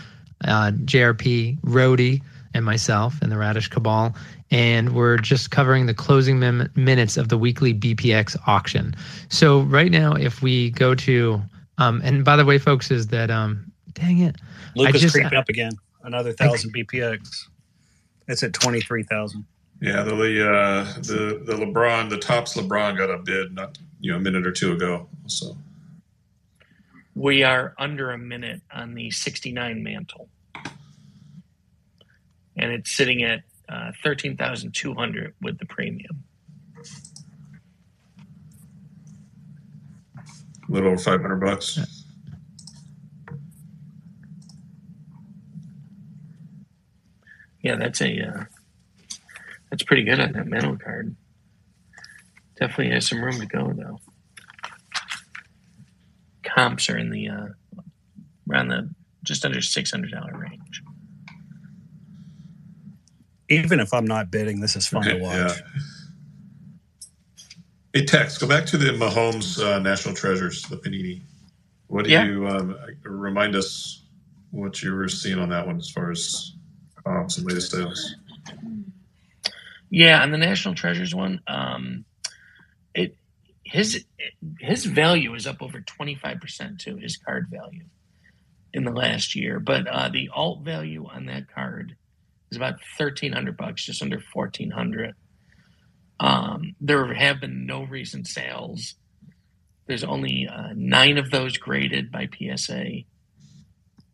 uh, JRP, Rody, and myself in the Radish Kabal, and we're just covering the closing min- minutes of the weekly BPX auction. So right now, if we go to, um, and by the way, folks, is that um, dang it, Luka's just- creeping up again. Another thousand BPX. It's at 23,000. Yeah, the the, uh, the the LeBron, the Topps LeBron got a bid not you know a minute or two ago. So we are under a minute on the 69 Mantle. And it's sitting at uh, 13,200 with the premium. a little over 500 bucks. Yeah, that's a uh, that's pretty good on that metal card. Definitely has some room to go though. Comps are in the uh, around the just under six hundred dollar range. Even if I'm not bidding, this is fun to watch. Yeah. Hey, Tex, go back to the Mahomes uh, National Treasures, the Panini. What do Yeah. you um, remind us what you were seeing on that one as far as comps and latest sales? Yeah, and the National Treasures one, um, it his his value is up over twenty five percent to his card value in the last year. But uh, the alt value on that card is about thirteen hundred bucks, just under fourteen hundred. Um, there have been no recent sales. There's only uh, nine of those graded by PSA.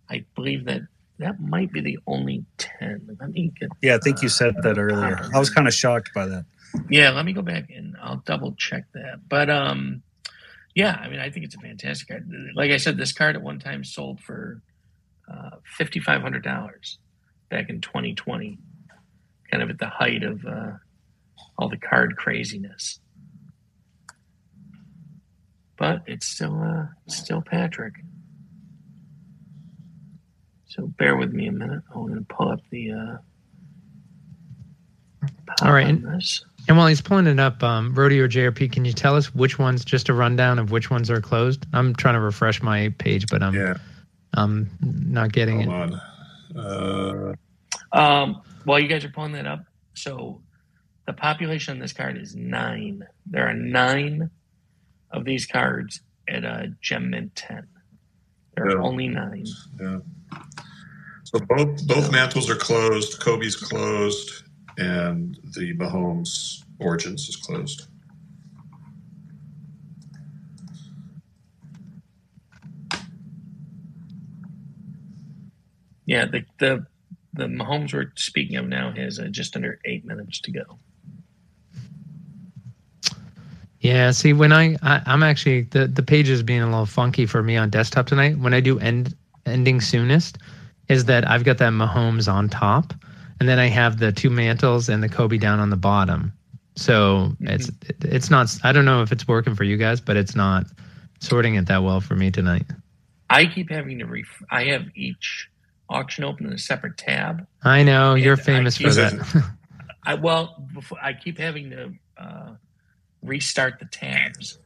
I believe that that might be the only ten. Let me get Yeah, I think you said that earlier. I was kind of shocked by that. yeah, let me go back and I'll double check that. But um, yeah, I mean, I think it's a fantastic card. Like I said, this card at one time sold for uh, fifty five hundred dollars back in twenty twenty, kind of at the height of uh, all the card craziness. But it's still uh, still Patrick. So bear with me a minute. I'm going to pull up the. Uh, All right, and- And while he's pulling it up, um, Rody or JRP, can you tell us which ones, just a rundown of which ones are closed? I'm trying to refresh my page, but I'm, Yeah, I'm not getting hold it. on. Uh, Um, while you guys are pulling that up, so the population on this card is nine. There are nine of these cards at a Gem Mint 10. There are Yeah. only nine. Yeah. So both both Mantles are closed. Kobe's closed, and the Mahomes Origins is closed. Yeah, the the the Mahomes we're speaking of now has uh, just under eight minutes to go. Yeah, see, when I, I I'm actually the the page is being a little funky for me on desktop tonight. When I do end ending soonest, is that I've got that Mahomes on top, and then I have the two Mantles and the Kobe down on the bottom. So it's it's not. I don't know if it's working for you guys, but it's not sorting it that well for me tonight. I keep having to ref- I have each auction open in a separate tab. I know you're famous for that. [LAUGHS] I well, before, I keep having to uh, restart the tabs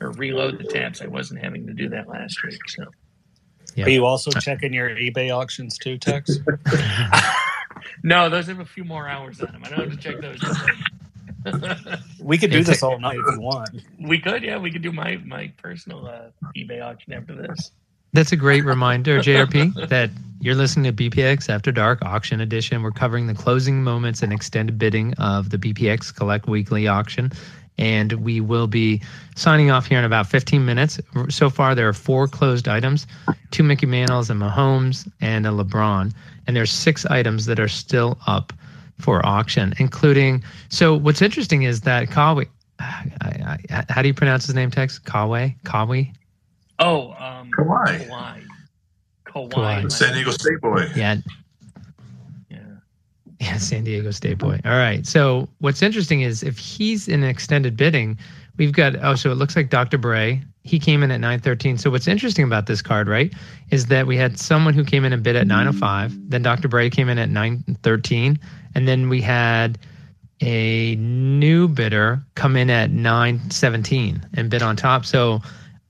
or reload the tabs. I wasn't having to do that last week, so Yeah. Are you also checking your eBay auctions too, Tex? [LAUGHS] no, those have a few more hours on them. I don't have to check those. [LAUGHS] We could do It's this all night if you want. we could, yeah, we could do my my personal uh, eBay auction after this. That's a great reminder, JRP, that you're listening to BPX After Dark Auction Edition. We're covering the closing moments and extended bidding of the BPX Collect Weekly Auction. And we will be signing off here in about 15 minutes. So far, there are four closed items two Mickey Mantles, and Mahomes, and a LeBron. And there's six items that are still up for auction, including. So, what's interesting is that Kawi, I, I, how do you pronounce his name, Tex? Kawe? Kawi? Oh, um, Kawhi. Kawhi. Kawhi. Kawhi. San Diego State boy. Yeah, Yeah. [LAUGHS] Yeah, San Diego State boy. All right. So what's interesting is if he's in extended bidding, we've got oh, so it looks like Dr. Bray. He came in at 913. So what's interesting about this card, right, is that we had someone who came in and bid at 905. Then Dr. Bray came in at 913, and then we had a new bidder come in at 917 and bid on top. So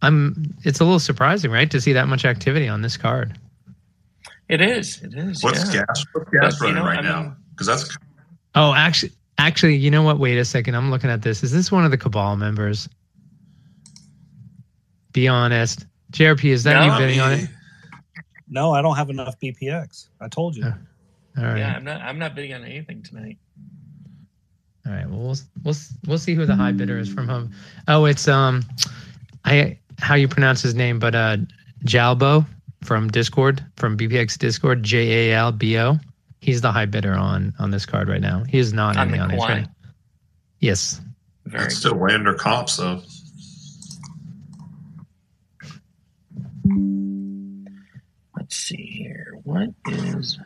I'm it's a little surprising, right, to see that much activity on this card. It is. It is. What's yeah. gas? What's gas But, you running know, right I now? Mean- Because that's Oh, actually, actually, you know what? Wait a second. I'm looking at this. Is this one of the Kabal members? Be honest. JRP, is that No. you bidding on it? No, I don't have enough BPX. I told you. Yeah. All right. Yeah, I'm not. I'm not bidding on anything tonight. All right. Well, we'll we'll we'll see who the high bidder is from home. Oh, it's um, I how you pronounce his name, but uh, Jalbo from Discord from BPX Discord, J A L B O. He's the high bidder on on this card right now. He is not On in the the. Kawhi. Right? Yes. Very. that's still way under comps though. Let's see here. What is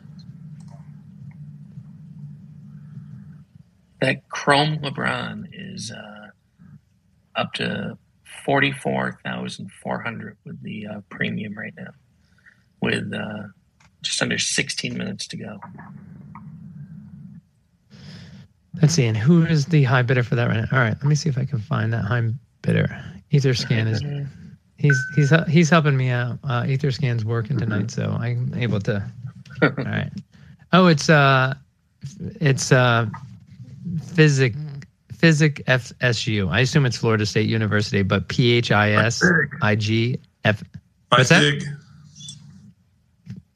that? Chrome LeBron is uh, up to forty four thousand four hundred with the uh, premium right now, with uh, just under sixteen minutes to go. Let's see. And who is the high bidder for that right now? All right. Let me see if I can find that high bidder. Etherscan is he's he's he's helping me out. Uh, Etherscan's working tonight, so I'm able to. [LAUGHS] All right. Oh, it's uh, it's uh, physic physic FSU. I assume it's Florida State University, but P H I S I G F. What's that?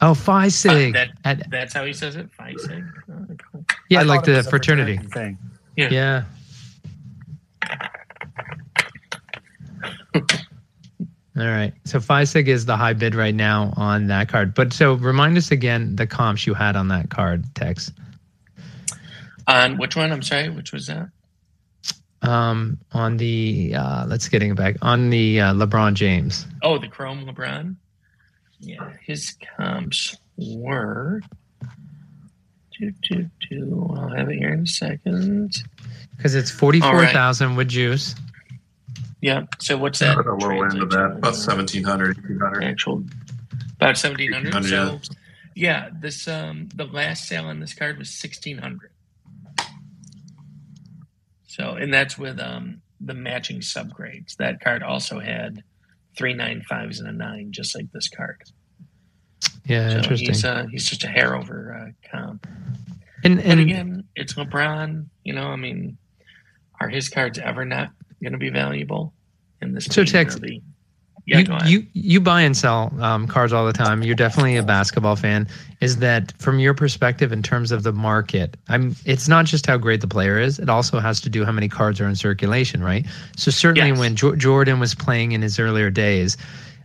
Big. Oh, Phi Sig. Uh, that- That's how he says it. Feisig. Oh, cool. yeah, I like the was a fraternity. thing. Yeah. All right. So FISIG is the high bid right now on that card. But so remind us again the comps you had on that card, Tex. On which one? I'm sorry. Which was that? Um, on the uh, let's getting back on the uh, LeBron James. Oh, the Chrome LeBron. Yeah, his comps were. Do, do, do. I'll have it here in a second. Because it's forty four thousand with juice. Yeah. So what's that? At the low end of that, about 1700, 1800. Actual about seventeen hundred. 1700, So yeah, this um the last sale on this card was sixteen hundred. So and that's with um the matching subgrades. That card also had three nine fives and a nine, just like this card. Yeah, So interesting. he's uh, he's just a hair over uh, comp. and And and again, it's LeBron. You know, I mean, are his cards ever not going to be valuable in this? So, Tex- really- Yeah, you, you you buy and sell um, cards all the time. You're definitely a basketball fan. Is that from your perspective in terms of the market? I'm. It's not just how great the player is. It also has to do how many cards are in circulation, right? So certainly Yes. when jo- Jordan was playing in his earlier days,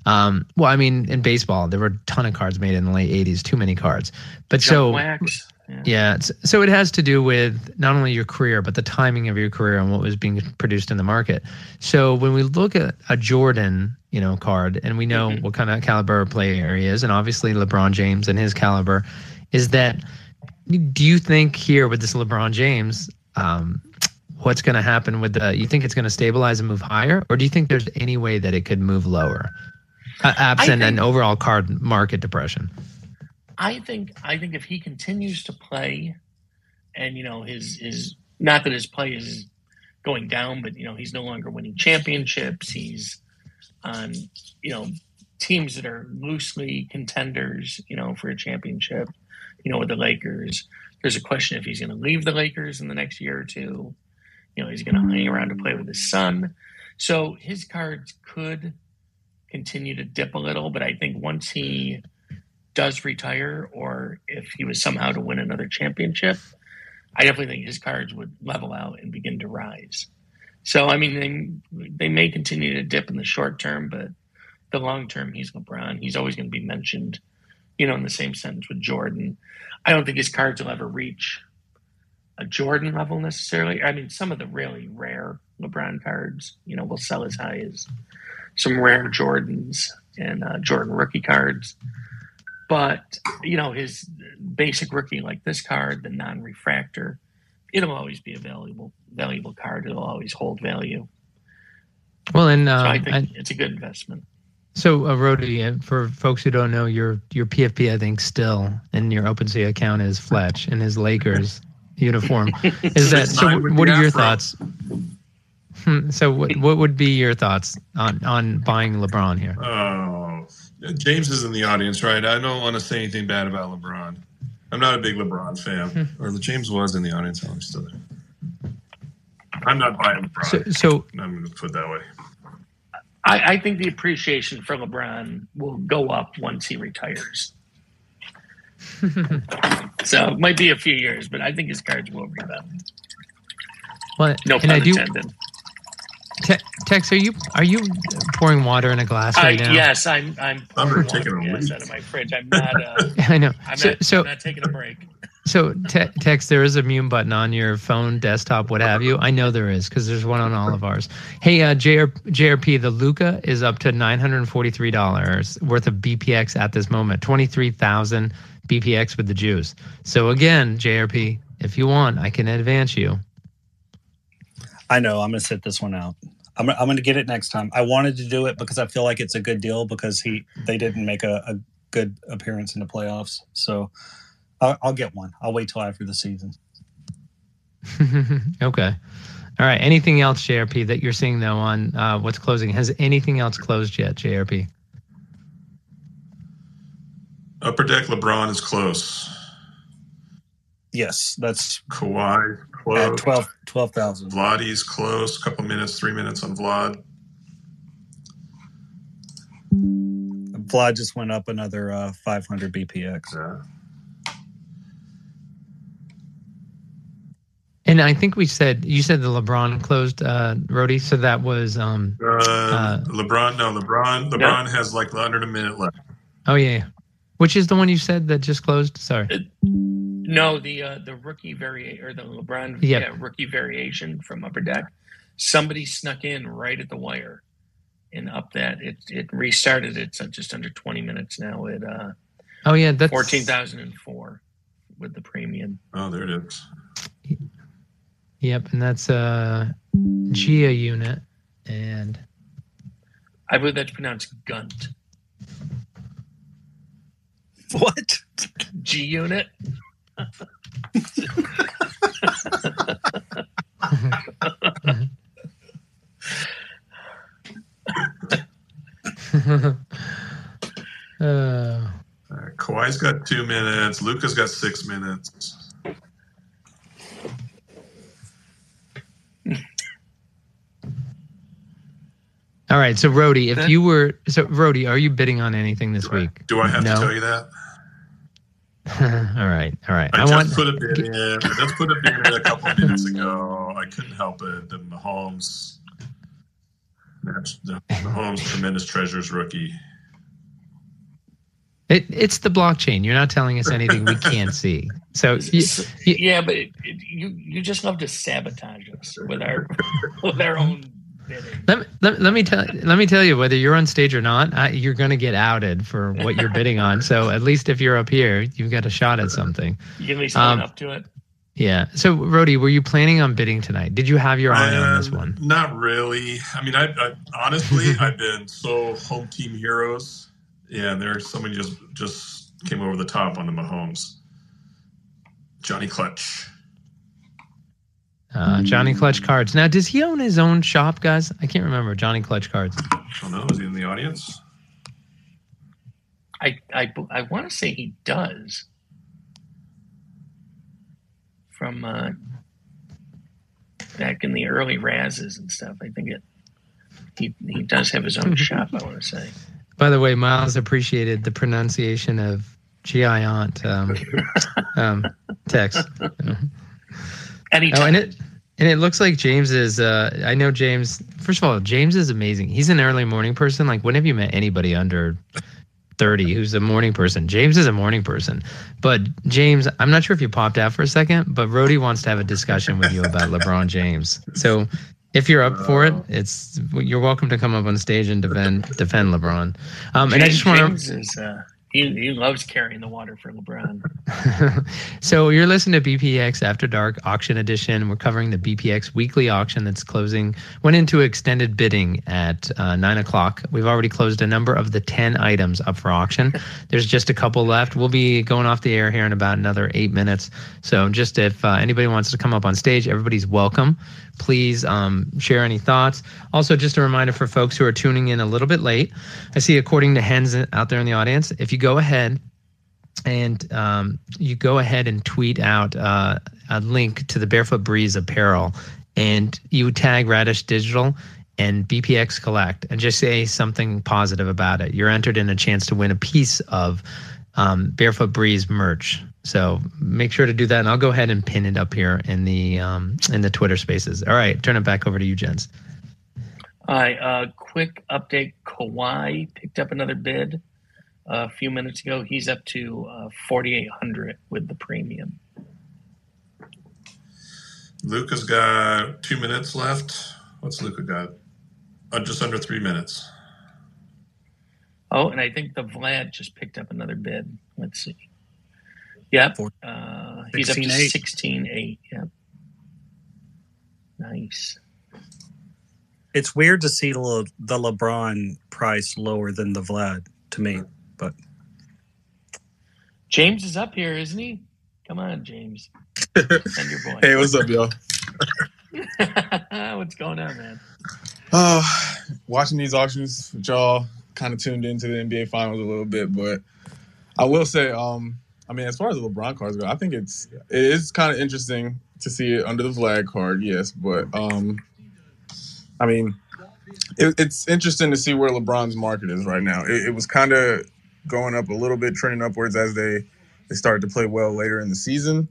um, well, I mean, in baseball there were a ton of cards made in the late '80s. Too many cards, but Jump so wax. Yeah. yeah, it's, so it has to do with not only your career, but the timing of your career and what was being produced in the market. So when we look at a Jordan, you know, card, and we know Mhm. what kind of caliber player he is, and obviously LeBron James and his caliber, is that do you think here with this LeBron James, um, what's going to happen with the? You think it's going to stabilize and move higher, or do you think there's any way that it could move lower, uh, absent an overall card market depression? I think I think if he continues to play, and you know his his not that his play is going down, but you know he's no longer winning championships. He's on you know teams that are loosely contenders, you know, for a championship. You know, with the Lakers, there's a question if he's going to leave the Lakers in the next year or two. You know, he's going to hang mm-hmm. around to play with his son. So his cards could continue to dip a little, but I think once he does retire or if he was somehow to win another championship, I definitely think his cards would level out and begin to rise. So, I mean, they, they may continue to dip in the short term, but the long term, he's LeBron. He's always going to be mentioned, you know, in the same sentence with Jordan. I don't think his cards will ever reach a Jordan level necessarily. I mean, some of the really rare LeBron cards, you know, will sell as high as some rare Jordans and uh, Jordan rookie cards. But you know, his basic rookie like this card, the non-refractor, it'll always be a valuable valuable card. It'll always hold value. Well, and So um, I think and- it's a good investment. So, uh, Rody, uh, for folks who don't know, your your PFP, I think, still and your OpenSea account is Fletch in his Lakers [LAUGHS] uniform. Is that so? What are your afro. thoughts? Hmm, So, what what would be your thoughts on on buying LeBron here? Oh, James is in the audience, right? I don't want to say anything bad about LeBron. I'm not a big LeBron fan. Hmm. or the James was in the audience. Oh, he's still there. I'm not buying LeBron. So, so I'm going to put it that way. I, I think the appreciation for LeBron will go up once he retires. [LAUGHS] so it might be a few years, but I think his cards will rebound. well, No and I pun do. intended. Te- Tex, are you are you pouring water in a glass I, right now? yes, I'm. I'm I'm taking water a gas leak. out of my fridge. I'm not. Uh, [LAUGHS] I know. I'm, So, not, so I'm not taking a break. So, te- Tex, there is a mute button on your phone, desktop, what have you. I know there is because there's one on all of ours. Hey, uh, JR, JRP, the Luka is up to $943 worth of BPX at this moment, 23,000 BPX with the juice. So, again, JRP, if you want, I can advance you. I know. I'm going to sit this one out. I'm, I'm going to get it next time. I wanted to do it because I feel like it's a good deal because he they didn't make a, a good appearance in the playoffs. So I'll, I'll get one. I'll wait till after the season. [LAUGHS] okay. All right. Anything else, JRP, that you're seeing, though, on uh, what's closing? Has anything else closed yet, JRP? Upper deck LeBron is close. Yes, that's Kawhi at close. 12 12,000. Vladdy's close. Couple minutes, three minutes on Vlad. Vlad just went up another uh, 500 BPX. Yeah. And I think we said, you said the LeBron closed, uh, Rody. So that was, um, Uh, LeBron, no, LeBron. No. LeBron has like under a minute left. oh, yeah. yeah. Which is the one you said that just closed? Sorry. No, the uh, the rookie variation or the LeBron Yep. yeah, rookie variation from Upper Deck. Somebody snuck in right at the wire and up that it it restarted. It's just under twenty minutes now at uh, Oh, yeah. That's fourteen thousand and four with the premium. Oh, there it is. Yep. And that's a Gia unit. And I believe that's pronounced Gunt. What? G unit. Uh, All right, Kawhi's got two minutes. Luka's got six minutes. All right. So, Rody, if you were so Rody, are you bidding on anything this Do I, week? do I have No. to tell you that? [LAUGHS] all right. All right. I, I, just want. put a bid in. I just put a bid in a couple of minutes ago. I couldn't help it. The Mahomes, the Mahomes, tremendous treasures rookie. It, it's the blockchain. You're not telling us anything we can't [LAUGHS] see. So, you, you- yeah, but it, it, you you just love to sabotage us with our [LAUGHS] with our own bidding. Let, me- let, let me tell let me tell you whether you're on stage or not, I, you're going to get outed for what you're bidding on. So at least if you're up here, you've got a shot at something. You at least Um, up to it. Yeah. So Rody, were you planning on bidding tonight? Did you have your eye on this Um, one? Not really. I mean, I, I honestly, [LAUGHS] I've been so home team heroes. Yeah, and there's somebody just just came over the top on the Mahomes. Johnny Clutch. Uh, Johnny Clutch Cards. Now, does he own his own shop, guys? I can't remember. Johnny Clutch Cards. I don't know. Is he in the audience? I I I want to say he does. From uh, back in the early Razzes and stuff, I think it. He he does have his own [LAUGHS] shop. I want to say. By the way, Miles appreciated the pronunciation of Giant um, [LAUGHS] um, Tex. [LAUGHS] Anytime. Oh, and it and it looks like James is. Uh, I know James. First of all, James is amazing. He's an early morning person. Like, when have you met anybody under thirty who's a morning person? James is a morning person. But James, I'm not sure if you popped out for a second, but Rody wants to have a discussion with you about LeBron James. So. If you're up for it, it's you're welcome to come up on stage and defend defend LeBron. Um, and I just want to James is uh, he he loves carrying the water for LeBron. [LAUGHS] so you're listening to BPX After Dark Auction Edition. We're covering the BPX weekly auction that's closing. Went into extended bidding at uh, nine o'clock. We've already closed a number of the ten items up for auction. [LAUGHS] There's just a couple left. We'll be going off the air here in about another eight minutes. So just if uh, anybody wants to come up on stage, everybody's welcome. Please um, share any thoughts. Also, just a reminder for folks who are tuning in a little bit late. I see, according to Hens out there in the audience, if you go ahead and um, you go ahead and tweet out uh, a link to the Barefoot Breeze apparel, and you tag Radish Dijital and BPX Collect, and just say something positive about it. You're entered in a chance to win a piece of um, Barefoot Breeze merch. So make sure to do that, and I'll go ahead and pin it up here in the um, in the Twitter Spaces. All right, turn it back over to you, gents. All right, uh, quick update. Kawhi picked up another bid a few minutes ago. He's up to uh, 4,800 with the premium. Luka's got two minutes left. What's Luka got? Uh, just under three minutes. Oh, and I think the Vlad just picked up another bid. Let's see. Yep. Uh, he's up to 16.8. 16.8. Yep. Nice. It's weird to see the, the LeBron price lower than the Vlad to me, but James is up here, isn't he? Come on, James. Your boy. [LAUGHS] Hey, what's up, y'all? [LAUGHS] What's going on, man? Uh, watching these auctions y'all, kind of tuned into the NBA Finals a little bit, but I will say, um, I mean, as far as the LeBron cards go, I think it's it is kind of interesting to see it under the Vlad card, yes, but um, I mean, it, it's interesting to see where LeBron's market is right now. It, it was kind of going up a little bit, trending upwards as they they started to play well later in the season.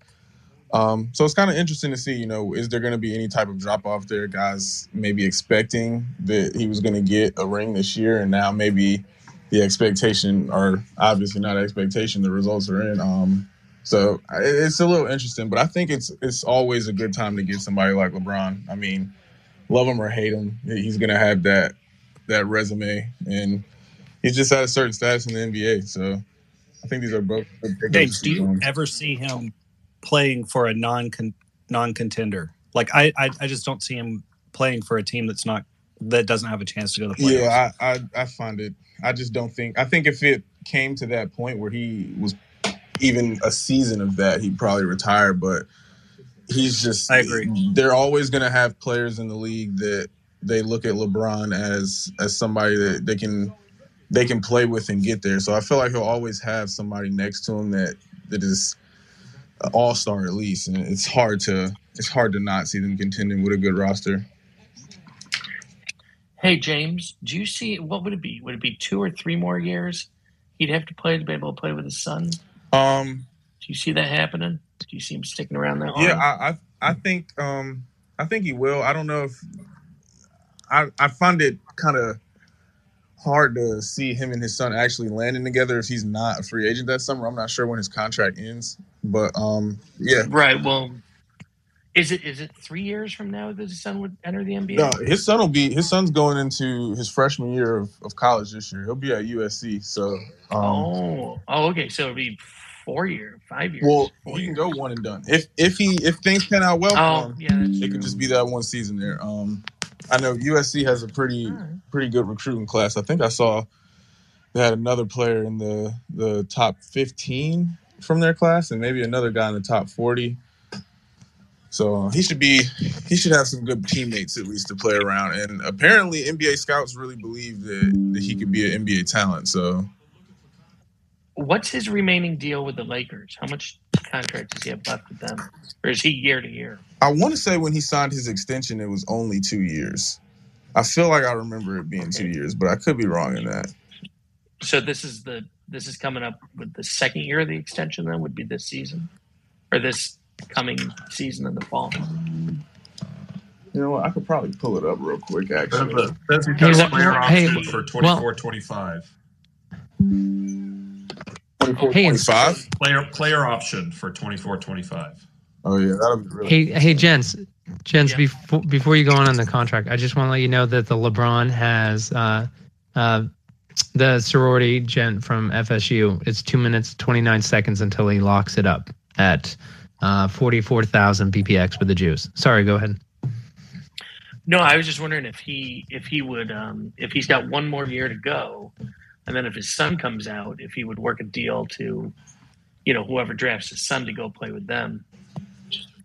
Um, so it's kind of interesting to see, you know, is there going to be any type of drop off there? Guys maybe expecting that he was going to get a ring this year, and now maybe the expectation, or obviously not expectation, the results are in. Um, so it's a little interesting, but I think it's it's always a good time to get somebody like LeBron. I mean, love him or hate him, he's going to have that that resume, and he's just at a certain status in the NBA. So I think these are both. James, do you ever see him playing for a non non contender? Like I, I I just don't see him playing for a team that's not that doesn't have a chance to go to the playoffs. Yeah, I, I I find it. I just don't think. I think if it came to that point where he was even a season of that, he'd probably retire. But he's just. I agree. They're always going to have players in the league that they look at LeBron as as somebody that they can they can play with and get there. So I feel like he'll always have somebody next to him that that is an all star at least, and it's hard to it's hard to not see them contending with a good roster. Hey James, do you see what would it be? Would it be two or three more years he'd have to play to be able to play with his son? Um, Do you see that happening? Do you see him sticking around that long? yeah, I, I I think um I think he will. I don't know if I I find it kind of hard to see him and his son actually landing together if he's not a free agent that summer. I'm not sure when his contract ends, but um yeah. Right. Well, is it is it three years from now that his son would enter the NBA? No, his son will be his son's going into his freshman year of, of college this year. He'll be at USC. So um oh, oh, okay. So it'd be four year, five years. well four he can years. go one and done. If if he if things pan out well Oh, him, yeah, it true. could just be that one season there. Um, I know USC has a pretty right. pretty good recruiting class. I think I saw they had another player in the the top 15 from their class, and maybe another guy in the top 40. So uh, he should be he should have some good teammates at least to play around. And apparently NBA scouts really believe that, that he could be an NBA talent. So What's his remaining deal with the Lakers? How much contract does he have left with them, or is he year to year? I want to say when he signed his extension, it was only two years. I feel like I remember it being two years, but I could be wrong in that. So this is the this is coming up with the second year of the extension. Then would be this season, or this coming season in the fall. You know what? I could probably pull it up real quick. Actually, That's Hey, because well, player hey, option for well- 24 25. Hey, 25. Player player option for 24 25. Oh yeah, that'll be really. Hey, hey, gents, gents. Yeah. Before before you go on on the contract, I just want to let you know that the LeBron has uh, uh, the sorority gent from FSU. It's two minutes twenty nine seconds until he locks it up at uh, forty four thousand BPX with the juice. Sorry, go ahead. No, I was just wondering if he if he would um, if he's got one more year to go, and then if his son comes out, if he would work a deal to, you know, whoever drafts his son to go play with them,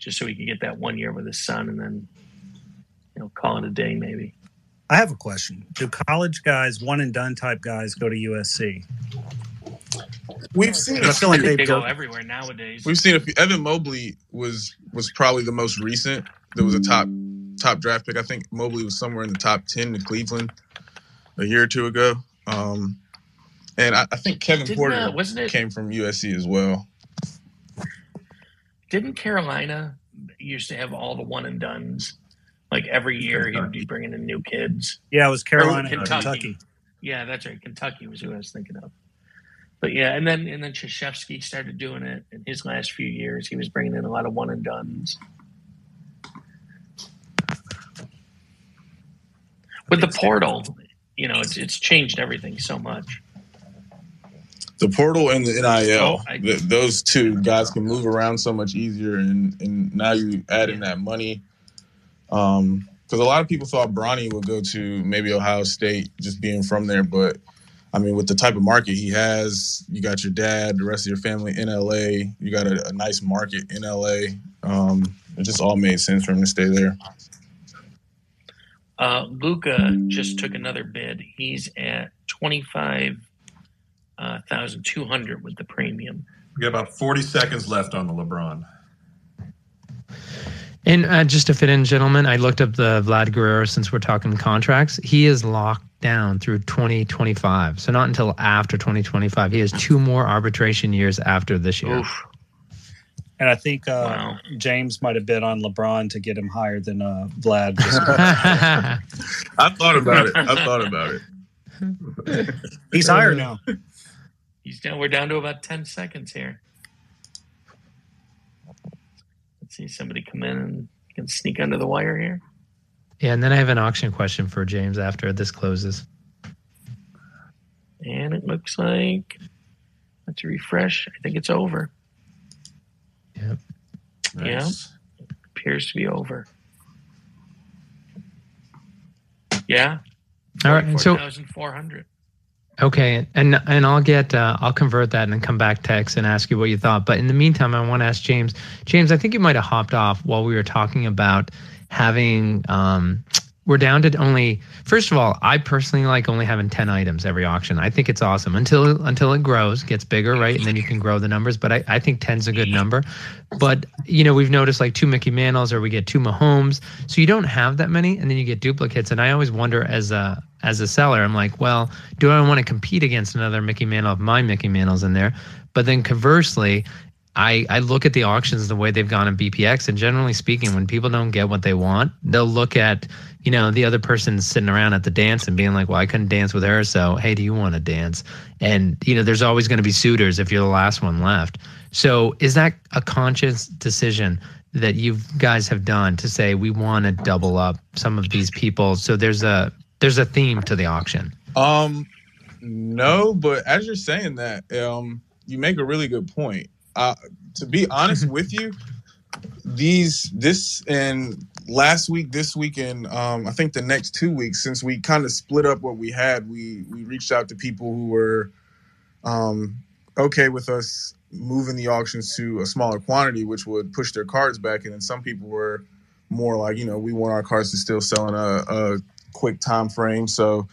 just, just so he could get that one year with his son, and then, you know, call it a day maybe. I have a question. Do college guys, one and done type guys, go to USC? We've seen. I feel like they they go go. everywhere nowadays. We've seen a few. Evan Mobley was was probably the most recent. There was a top top draft pick. I think Mobley was somewhere in the top ten to Cleveland a year or two ago. Um, and I, I think Kevin Didn't, Porter uh, wasn't it? came from USC as well. Didn't Carolina used to have all the one and duns? Like every year, he would be bringing in new kids. Yeah, it was Carolina and Kentucky. Kentucky. Yeah, that's right. Kentucky was who I was thinking of. But yeah, and then and then Krzyzewski started doing it in his last few years. He was bringing in a lot of one and duns. With the portal, you know, it's it's changed everything so much. The portal and the NIL, Oh, I- th- those two guys can move around so much easier, and and now you add in that money. Um, because a lot of people thought Bronny would go to maybe Ohio State, just being from there, but I mean, with the type of market he has, you got your dad, the rest of your family in LA. You got a, a nice market in LA. Um, it just all made sense for him to stay there. Uh, Luka just took another bid. He's at twenty five thousand two hundred with the premium. We got about 40 seconds left on the LeBron. And uh, just to fit in, gentlemen, I looked up the Vlad Guerrero since we're talking contracts. He is locked down through 2025. So not until after 2025. He has two more arbitration years after this year. Oof! And I think uh, Wow. James might have bid on LeBron to get him higher than uh, Vlad. [LAUGHS] [LAUGHS] I thought about it. I thought about it. He's higher now. [LAUGHS] He's down. We're down to about ten seconds here. Let's see somebody come in and can sneak under the wire here. yeah, and then I have an auction question for James after this closes. And it looks like let's refresh. I think it's over. Yep. Nice. Appears to be over. Yeah. All right, so- Four thousand four hundred. Okay, and and I'll get uh, I'll convert that and then come back Tex and ask you what you thought. But in the meantime, I want to ask James. James, I think you might have hopped off while we were talking about having um, we're down to only first of all i personally like only having 10 items every auction i think it's awesome until until it grows gets bigger right and then you can grow the numbers but i, I think 10's a good number but you know we've noticed like two mickey mantles or we get two mahomes so you don't have that many and then you get duplicates and i always wonder as a as a seller i'm like well do i want to compete against another mickey mantle of my mickey mantles in there but then conversely I, I look at the auctions the way they've gone in BPX, and generally speaking, when people don't get what they want, they'll look at you know the other person sitting around at the dance and being like, "Well, I couldn't dance with her, so hey, do you want to dance?" And you know, there's always going to be suitors if you're the last one left. So, is that a conscious decision that you guys have done to say we want to double up some of these people? So there's a there's a theme to the auction. Um, no, but as you're saying that, um, you make a really good point. Uh, to be honest [LAUGHS] with you, these this and last week, this week, and um, I think the next two weeks, since we kind of split up what we had, we we reached out to people who were um, okay with us moving the auctions to a smaller quantity, which would push their cards back, and then some people were more like, you know, we want our cards to still sell in a, a quick time frame. So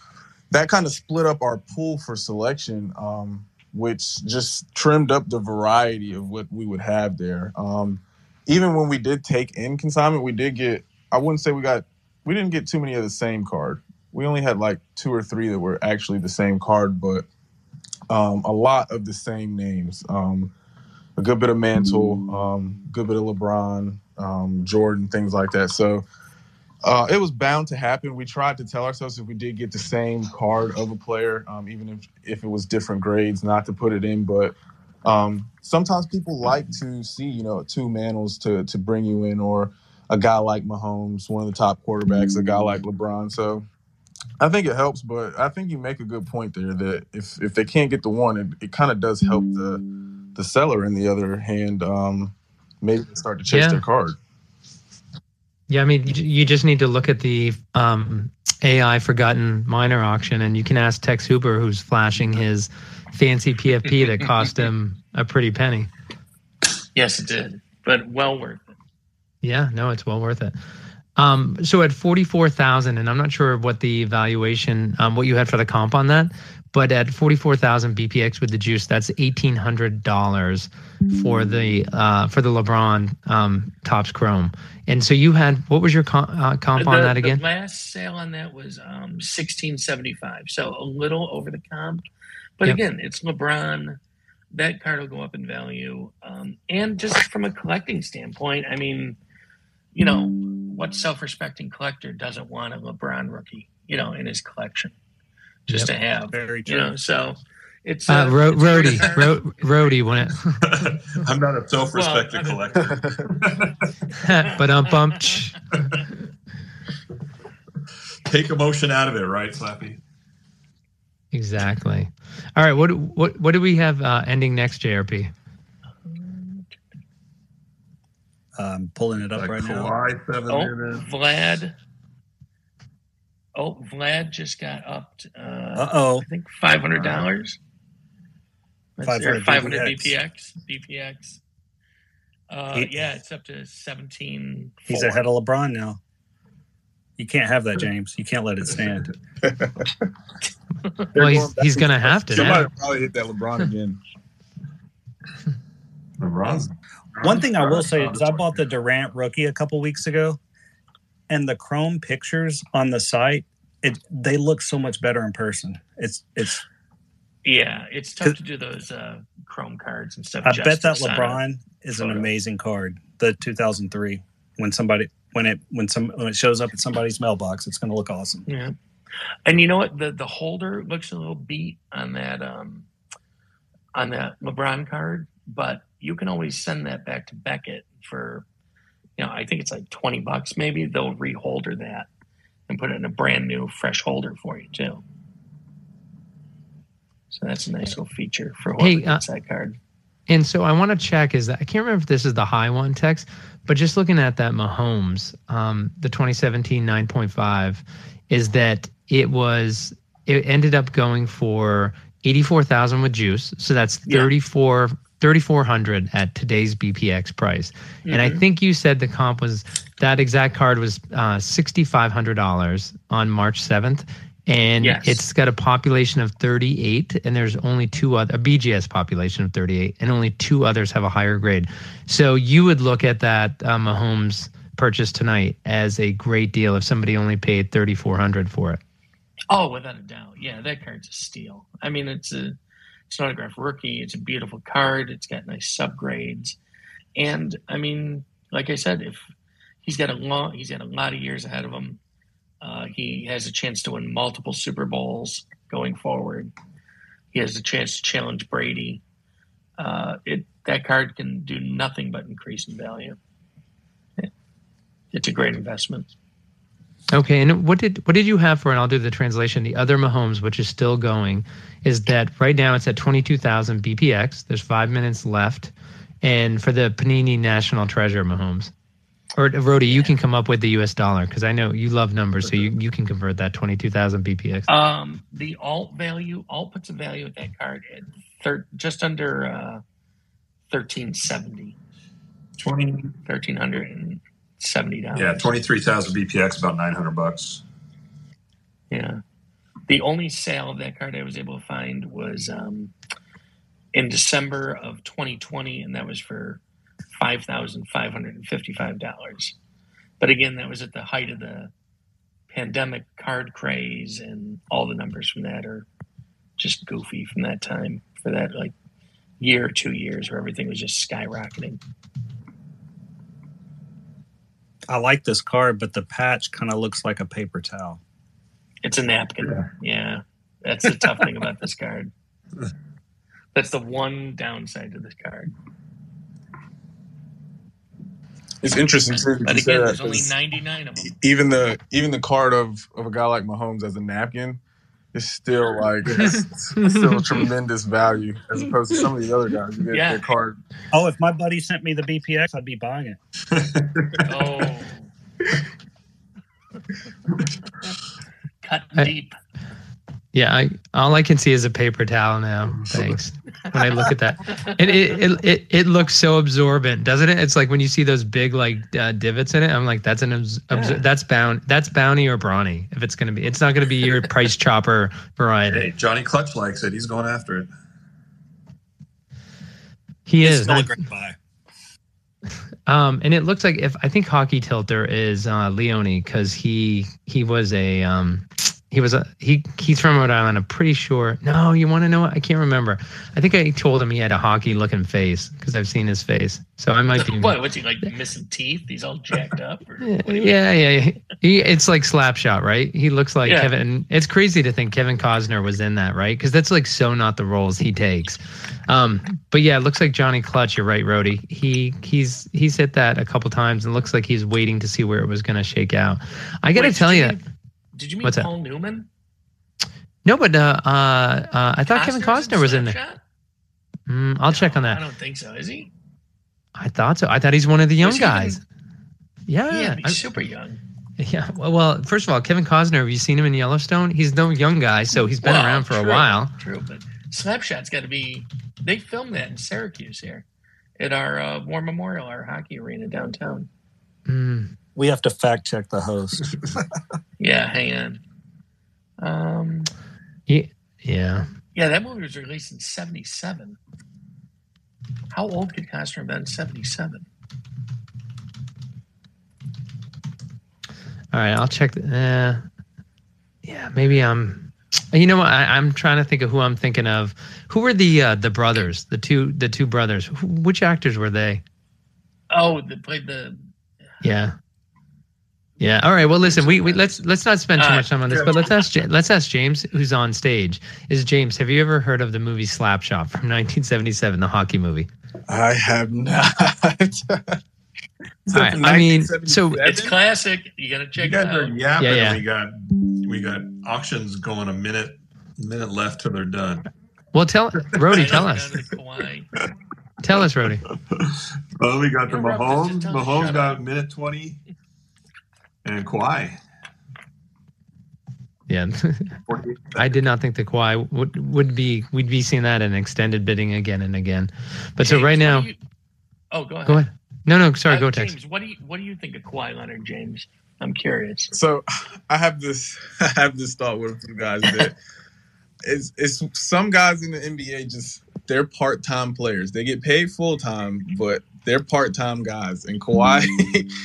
that kind of split up our pool for selection, um, which just trimmed up the variety of what we would have there. Um, even when we did take in consignment, we did get. I wouldn't say we got. We didn't get too many of the same card. We only had like two or three that were actually the same card, but um, a lot of the same names. Um, a good bit of Mantle, um, good bit of LeBron, um, Jordan, things like that. So uh, it was bound to happen. We tried to tell ourselves if we did get the same card of a player, um, even if if it was different grades, not to put it in. But um, sometimes people like to see, you know, two Mantles to to bring you in, or a guy like Mahomes, one of the top quarterbacks, a guy like LeBron. So I think it helps, but I think you make a good point there that if if they can't get the one, it, it kind of does help the the seller. In the other hand, um, maybe they start to chase Yeah. their card. Yeah, I mean, you- just need to look at the um, AI forgotten Miner auction, and you can ask Tex Hooper, who's flashing his fancy PFP that [LAUGHS] cost him a pretty penny. Yes, it did, but well worth it. Yeah, no, it's well worth it. Um, so at forty four thousand, and I'm not sure what the valuation, um, what you had for the comp on that, but at forty four thousand BPX with the juice, that's eighteen hundred dollars for the uh, for the LeBron um, Topps chrome. And so you had what was your com- uh, comp on that again? The last sale on that was um, sixteen seventy five, so a little over the comp. But Yep. again, it's LeBron. That card will go up in value, um, and just from a collecting standpoint, I mean, you know, what self-respecting collector doesn't want a LeBron rookie, you know, in his collection, just to have, Very you true. know? So it's Uh, a- Ro- it's a Rody, good. Ro- Rody, when it, [LAUGHS] I'm not a self-respected Well, collector. [LAUGHS] but um, bump. [LAUGHS] Take emotion out of it, right, Slappy? Exactly. All right. What what what do we have uh, ending next, JRP? I'm pulling it up Like right now. Kawhi, seven Oh, minutes. Vlad. Oh, Vlad just got upped. Uh, Uh oh. I think five hundred dollars. Five 500 hundred BPX. BPX. BPX. Uh, He- yeah, it's up to seventeen. He's ahead of LeBron now. You can't have that, James. You can't let it stand. [LAUGHS] Well, he's he's gonna have to Somebody now. probably hit that LeBron again. [LAUGHS] LeBron's One thing I will say is I bought the Durant rookie a couple weeks ago, and the Chrome pictures on the site, it they look so much better in person. It's it's. Yeah, it's tough to do those uh, Chrome cards and stuff. I bet that justice on it. LeBron is an amazing card. The 2003 when somebody when it when some when it shows up at somebody's mailbox, it's going to look awesome. Yeah, and you know what? The the holder looks a little beat on that um on that LeBron card, but you can always send that back to Beckett for you know I think it's like twenty bucks maybe. They'll reholder that and put it in a brand new fresh holder for you too. So that's a nice little feature for whoever Hey, uh, gets that card. And so I want to check is that I can't remember if this is the high one Tex, but just looking at that Mahomes, um, the 2017 9.5, is that it was it ended up going for 84,000 with juice, so that's Yeah. 34 3400 at today's BPX price. And I Mhm. think you said the comp was that exact card was uh, $6,500 on March 7th. And Yes. it's got a population of 38, and there's only two other, a BGS population of 38, and only two others have a higher grade. So you would look at that uh, Mahomes purchase tonight as a great deal if somebody only paid 3400 for it. Oh, without a doubt. Yeah, that card's a steal. I mean, it's a it's an autograph rookie. It's a beautiful card. It's got nice subgrades, and I mean, like I said, if he's got a long, he's got a lot of years ahead of him. Uh, he has a chance to win multiple Super Bowls going forward. He has a chance to challenge Brady. Uh, it that card can do nothing but increase in value. It's a great investment. Okay, and what did what did you have for? And I'll do the translation. The other Mahomes, which is still going, is that right now it's at twenty two thousand BPX. There's five minutes left, and for the Panini National Treasure Mahomes, or Rody, you can come up with the U.S. dollar because I know you love numbers, so you, you can convert that twenty two thousand BPX. Um, the alt value, alt puts a value at that card at thir- just under uh, thirteen seventy, 20, thirteen hundred and seventy dollars. yeah, 23,000 BPX, about 900 bucks. Yeah. The only sale of that card I was able to find was um, in December of 2020, and that was for five thousand five hundred and fifty-five dollars. But again, that was at the height of the pandemic card craze, and all the numbers from that are just goofy from that time for that like year or two years where everything was just skyrocketing. I like this card, but the patch kind of looks like a paper towel. It's a napkin. Yeah. That's the tough thing about this card. [LAUGHS] That's the one downside to this card. It's interesting too. But you say again, there's only 'cause 99 of them. even the even the card of of a guy like Mahomes as a napkin is still like it's still a tremendous value as opposed to some of the other guys. You get Yeah. their card. Oh, if my buddy sent me the BPX, I'd be buying it. Oh. [LAUGHS] Cut I- deep. Yeah, I all I can see is a paper towel now. Thanks. when I look at that, and it it, it it looks so absorbent, doesn't it? It's like when you see those big like uh, divots in it. I'm like, that's an abs- absor- that's bound that's bounty or brawny. If it's gonna be, it's not gonna be your price chopper variety. Hey, Johnny Clutch likes it. He's going after it. He It's is. still a not- great buy. [LAUGHS] Um, and it looks like if I think Hockey Tilter is uh, Leone because he he was a um, he was a he he's from Rhode Island. I'm pretty sure. No, you want to know? what? I can't remember. I think I told him he had a hockey looking face because I've seen his face. So I might be. [LAUGHS] What? What's he like missing teeth? He's all jacked up. Or Yeah, what do you mean? yeah, yeah. He, it's like Slapshot, right? He looks like Yeah. Kevin. It's crazy to think Kevin Costner was in that, right? Because that's like so not the roles he takes. Um, but yeah, it looks like Johnny Clutch. You're right, Rody. He he's he's hit that a couple times and looks like he's waiting to see where it was going to shake out. I got to tell you, mean- Did you mean What's that? Paul Newman? no, but uh, uh, uh, I thought Kevin Costner was in there. Mm, I'll check on that. I don't think so. Is he? I thought so. I thought he's one of the young he even- guys. Yeah, Yeah, he's super young. [LAUGHS] Yeah. Well, first of all, Kevin Costner, have you seen him in Yellowstone? He's no young guy, so he's been Well, around for a while. True, but Slapshot's got to be. They filmed that in Syracuse here, at our uh, War Memorial, our hockey arena downtown. Mm. We have to fact check the host. [LAUGHS] Yeah, hang on. Um, Yeah. Yeah. yeah, that movie was released in '77. How old could Costner have been? in '77. All right, I'll check. The, uh, yeah, maybe I'm. You know what? I, I'm trying to think of who I'm thinking of. Who were the uh, the brothers? The two the two brothers. Who, which actors were they? Oh, they played the. Yeah. Yeah. All right. Well, listen. We, we let's let's not spend too much time on this, but let's ask let's ask James, who's on stage. Is James? Have you ever heard of the movie Slapshot from [LAUGHS] 1977, the hockey movie? I have not. [LAUGHS] All right, I mean, so- It's classic. You got to check You it out. yapping. Yeah, yeah. We got we got auctions going a minute minute left till they're done. Well, tell [LAUGHS] Rody, tell us, to tell us, Rody. Well, we got the Mahomes. just tell us to Mahomes got up. minute twenty, and Kawhi. Yeah, [LAUGHS] I did not think the Kawhi would would be we'd be seeing that in extended bidding again and again. But so right now, you- oh, go ahead. go ahead. No, no, sorry, Uh, go James, Tex. what do you what do you think of Kawhi Leonard, James? I'm curious. So [LAUGHS] I have this [LAUGHS] I have this thought with you guys that it's it's some guys in the NBA just they're part time players. They get paid full time, but they're part time guys. And Kawhi,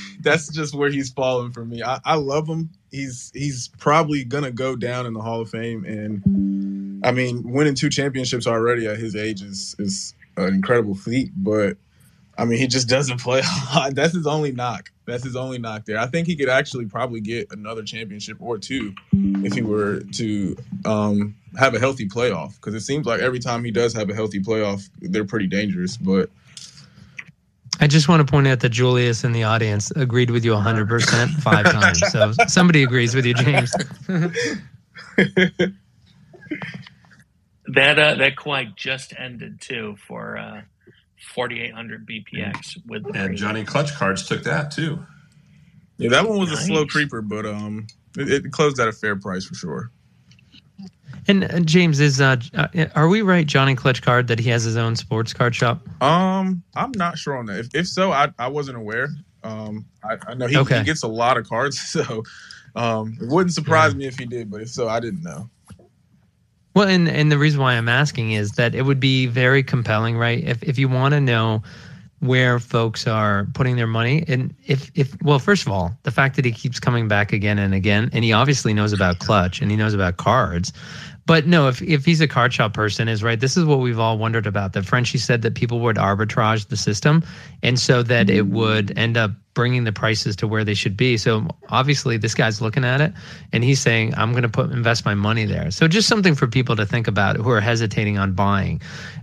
[LAUGHS] that's just where he's falling for me. I, I love him. He's he's probably gonna go down in the Hall of Fame. And I mean, winning two championships already at his age is is an incredible feat. But I mean, he just doesn't play a [LAUGHS] lot. That's his only knock. That's his only knock there. I think he could actually probably get another championship or two if he were to um, have a healthy playoff. Because it seems like every time he does have a healthy playoff, they're pretty dangerous. But I just want to point out that Julius in the audience agreed with you 100% five times. So somebody agrees with you, James. [LAUGHS] That uh, that Kawhi just ended too for uh, 4,800 BPX with the And. Johnny Clutch cards took that too. yeah, that one was a slow creeper, but um, it, it closed at a fair price for sure. And uh, James is uh, uh, are we right, Johnny Clutch Card, that he has his own sports card shop? Um, I'm not sure on that. If, if so, I, I wasn't aware. Um, I, I know he, Okay. he gets a lot of cards, [LAUGHS] so um, it wouldn't surprise me if he did. But if so, I didn't know. Well, and and the reason why I'm asking is that it would be very compelling, right? If if you want to know where folks are putting their money, and if if well, first of all, the fact that he keeps coming back again and again, and he obviously knows about clutch and he knows about cards. But no, if if he's a card shop person, is right. This is what we've all wondered about. That Frenchie said that people would arbitrage the system, and so that it mm. would end up bringing the prices to where they should be. So obviously, this guy's looking at it, and he's saying, "I'm going to put invest my money there." So just something for people to think about who are hesitating on buying.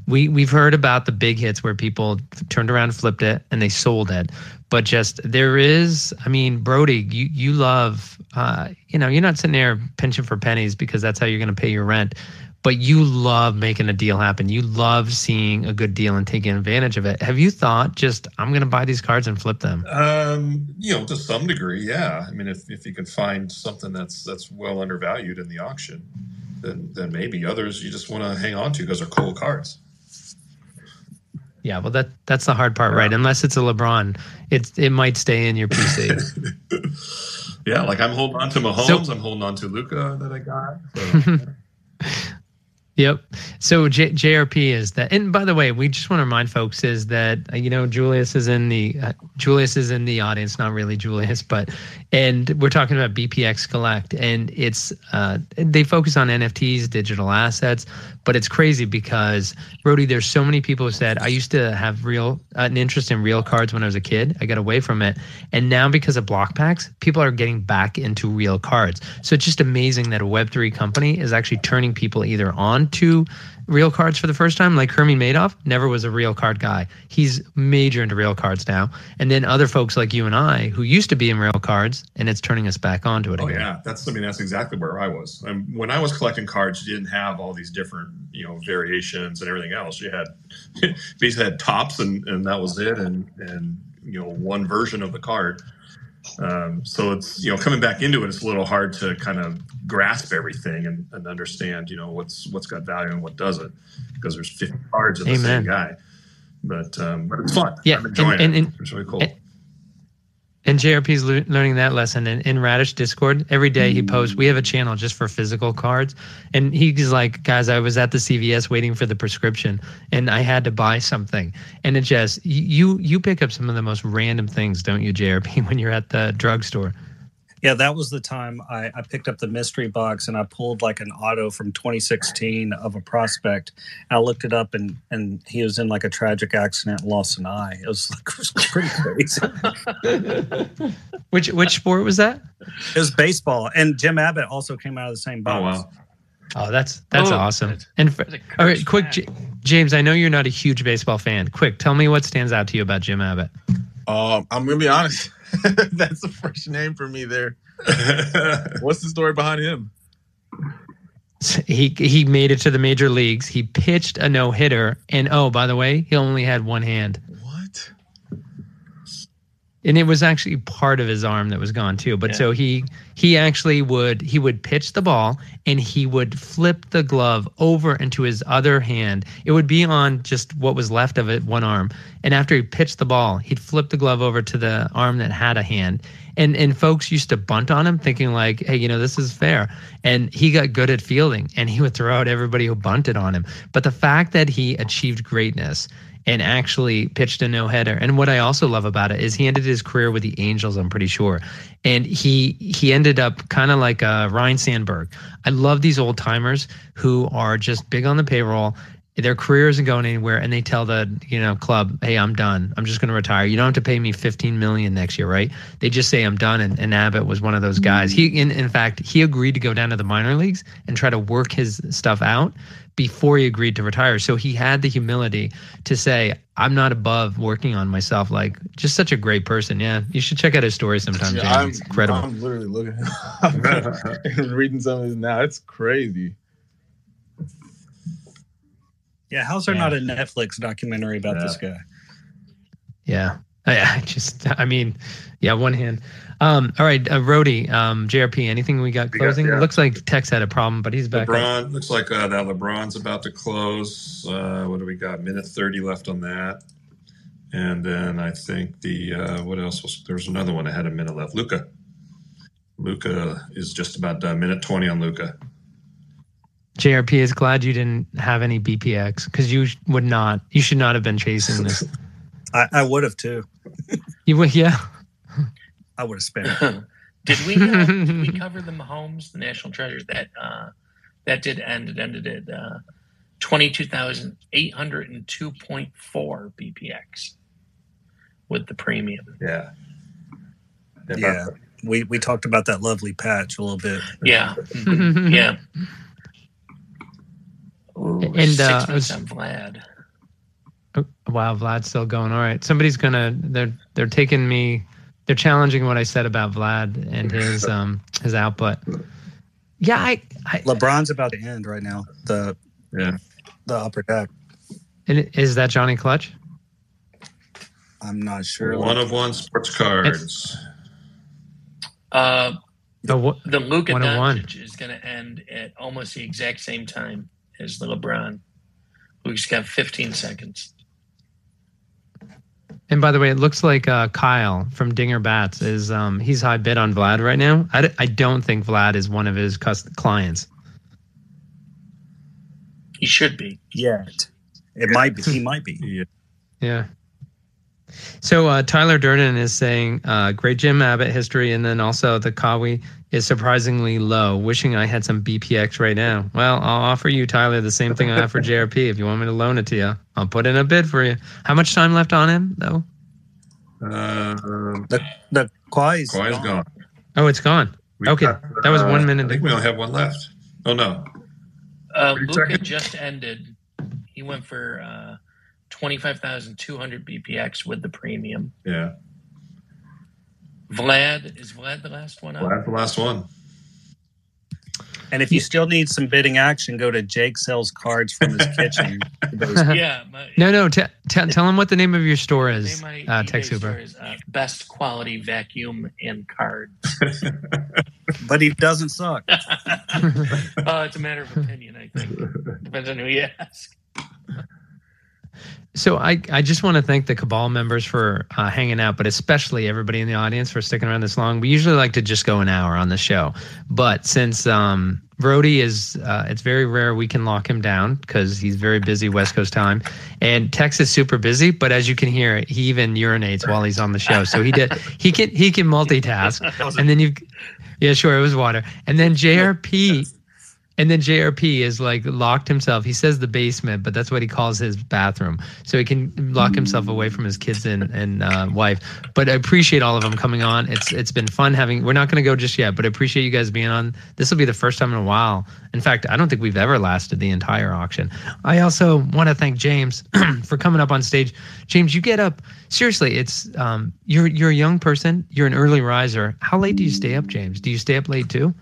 We we've heard about the big hits where people turned around, flipped it, and they sold it. But just there is, I mean, Brody, you you love, uh, you know, you're not sitting there pinching for pennies because that's how you're going to pay your rent. But you love making a deal happen. You love seeing a good deal and taking advantage of it. Have you thought just I'm going to buy these cards and flip them? Um, you know, to some degree, yeah. I mean, if, if you can find something that's that's well undervalued in the auction, then then maybe others you just want to hang on to because they're cool cards. Yeah, well, that that's the hard part, right? Unless it's a LeBron, it's it might stay in your PC. [LAUGHS] yeah, like I'm holding on to Mahomes, I'm holding on to Luka that I got. So. [LAUGHS] Yep. So J- JRP is that, and by the way, we just want to remind folks is that uh, you know Julius is in the uh, Julius is in the audience, not really Julius, but and we're talking about BPX Collect, and it's uh, they focus on NFTs, digital assets, but it's crazy because Brody, there's so many people who said I used to have real uh, an interest in real cards when I was a kid. I got away from it, and now because of BlockPax, people are getting back into real cards. So it's just amazing that a Web three company is actually turning people either on to real cards for the first time. Like Herman Madoff never was a real card guy. He's major into real cards now. And then other folks like you and I who used to be in real cards and it's turning us back onto it Oh again. yeah, that's I mean that's exactly where I was. Um, when I was collecting cards, you didn't have all these different you know variations and everything else. You had [LAUGHS] basically had Topps and and that was it, and and you know one version of the card. Um, so it's you know coming back into it, it's a little hard to kind of grasp everything and, and understand you know what's what's got value and what doesn't because there's 50 cards of the Amen. same guy. But um, but it's fun. Yeah, I'm enjoying and- it. and- it's really cool. and- And JRP's le- learning that lesson in, in Radish Discord. Every day he posts, we have a channel just for physical cards. And he's like, guys, I was at the CVS waiting for the prescription and I had to buy something. And it just, you you pick up some of the most random things, don't you, JRP, [LAUGHS] when you're at the drugstore? Yeah, that was the time I, I picked up the mystery box and I pulled like an auto from 2016 of a prospect. I looked it up and and he was in like a tragic accident and lost an eye. It was [LAUGHS] like it was pretty crazy. [LAUGHS] Which which sport was that? it was baseball, and Jim Abbott also came out of the same Oh box. wow. Oh, that's that's Oh, awesome. that's- And for, That's all right, quick. J- James. I know you're not a huge baseball fan. Quick, tell me what stands out to you about Jim Abbott. Um, I'm gonna be honest. [LAUGHS] That's a fresh name for me there. [LAUGHS] What's the story behind him? He he made it to the major leagues. He pitched a no hitter, and oh, by the way, he only had one hand. And it was actually part of his arm that was gone too. But Yeah. so he he actually would he would pitch the ball and he would flip the glove over into his other hand. It would be on just what was left of it one arm. And after he pitched the ball he'd flip the glove over to the arm that had a hand. And and folks used to bunt on him thinking like hey you know this is fair. And he got good at fielding and he would throw out everybody who bunted on him. But the fact that he achieved greatness and actually pitched a no header. And what I also love about it is he ended his career with the Angels, I'm pretty sure. And he he ended up kind of like uh, Ryne Sandberg. I love these old timers who are just big on the payroll. Their career isn't going anywhere, and they tell the you know club, "Hey, I'm done. I'm just going to retire. You don't have to pay me 15 million next year, right?" They just say, "I'm done." And, and Abbott was one of those guys. He, in, in fact, he agreed to go down to the minor leagues and try to work his stuff out before he agreed to retire. So he had the humility to say, I'm not above working on myself. Like, just such a great person. Yeah. You should check out his story sometime, Yeah, I'm, It's incredible. I'm literally looking and [LAUGHS] reading some of this now. It's crazy. Yeah, how's there Yeah. not a Netflix documentary about this guy? yeah. Yeah. [LAUGHS] I Just, I mean, yeah, one hand. Um, all right. Uh, Rody, um, JRP, anything we got We got- closing? yeah. Looks like Tex had a problem, but he's back. up. LeBron looks like uh, that LeBron's about to close. Uh, what do we got? Minute thirty left on that, and then I think the uh, what else was there was another one that had a minute left. Luka. Luka is just about done. Minute twenty on Luka. JRP is glad you didn't have any BPX because you would not, you should not have been chasing this. [LAUGHS] I, I would have too. You would, yeah. I would have spent. it. [LAUGHS] did we uh, did we cover the Mahomes, the national treasures? That uh, that did end. It ended at uh, twenty two thousand eight hundred and two point four BPX with the premium. Yeah. Yeah, we we talked about that lovely patch a little bit. Yeah, mhm, yeah. Ooh, And, uh, I minutes was- Vlad. Oh, wow, Vlad's still going. All right, somebody's gonna. They're they're taking me. They're challenging what I said about Vlad and his [LAUGHS] um his output. Yeah, I. I LeBron's about to end right now. The Yeah. the upper deck. and is that Johnny Clutch? I'm not sure. One of one sports cards. Uh, what? the Luka One of one. Doncic is going to end at almost the exact same time as the LeBron. Luka's got 15 seconds. And by the way, it looks like uh, Kyle from Dinger Bats is um he's high bid on Vlad right now. I, d- I don't think Vlad is one of his cus- clients. He should be. Yet. It might be. He might be. Yeah. Yeah. So uh, Tyler Durden is saying uh, great Jim Abbott history, and then also the Kawhi is surprisingly low. Wishing I had some BPX right now. Well, I'll offer you Tyler the same thing I offer [LAUGHS] JRP. If you want me to loan it to you, I'll put in a bid for you. How much time left on him though? Um, The Kawhi's Kawhi's gone. gone. Oh, it's gone. We Okay, got, that was one uh, minute. I think we only have one left. Oh no. Uh, Thirty Luka seconds. just ended. He went for uh, 25,200 BPX with the premium. Yeah. Vlad, is Vlad the last one Well, up? that's the last one. And if you still need some bidding action, go to Jake sells cards from his kitchen. [LAUGHS] yeah. My, No, no. T- t- tell him what the name of your store is. name of my Uh, eBay Tech store is, uh, best quality vacuum and cards. [LAUGHS] but he doesn't suck. [LAUGHS] uh, it's a matter of opinion, I think. Depends on who you ask. So I, I just want to thank the Kabal members for uh, hanging out, but especially everybody in the audience for sticking around this long. We usually like to just go an hour on the show, but since um, Brody is, uh, it's very rare we can lock him down because he's very busy West Coast time, and Tex is super busy. But as you can hear, he even urinates while he's on the show, so he did [LAUGHS] he can he can multitask. [LAUGHS] And then you, yeah, sure, it was water, and then JRP. And then JRP is like locked himself. He says the basement, but that's what he calls his bathroom. So he can lock himself away from his kids and, and uh, wife. But I appreciate all of them coming on. It's it's been fun having. We're not going to go just yet, but I appreciate you guys being on. This will be the first time in a while. In fact, I don't think we've ever lasted the entire auction. I also want to thank James [CLEARS THROAT] for coming up on stage. James, you get up seriously. It's um, you're you're a young person. You're an early riser. How late do you stay up, James? Do you stay up late too?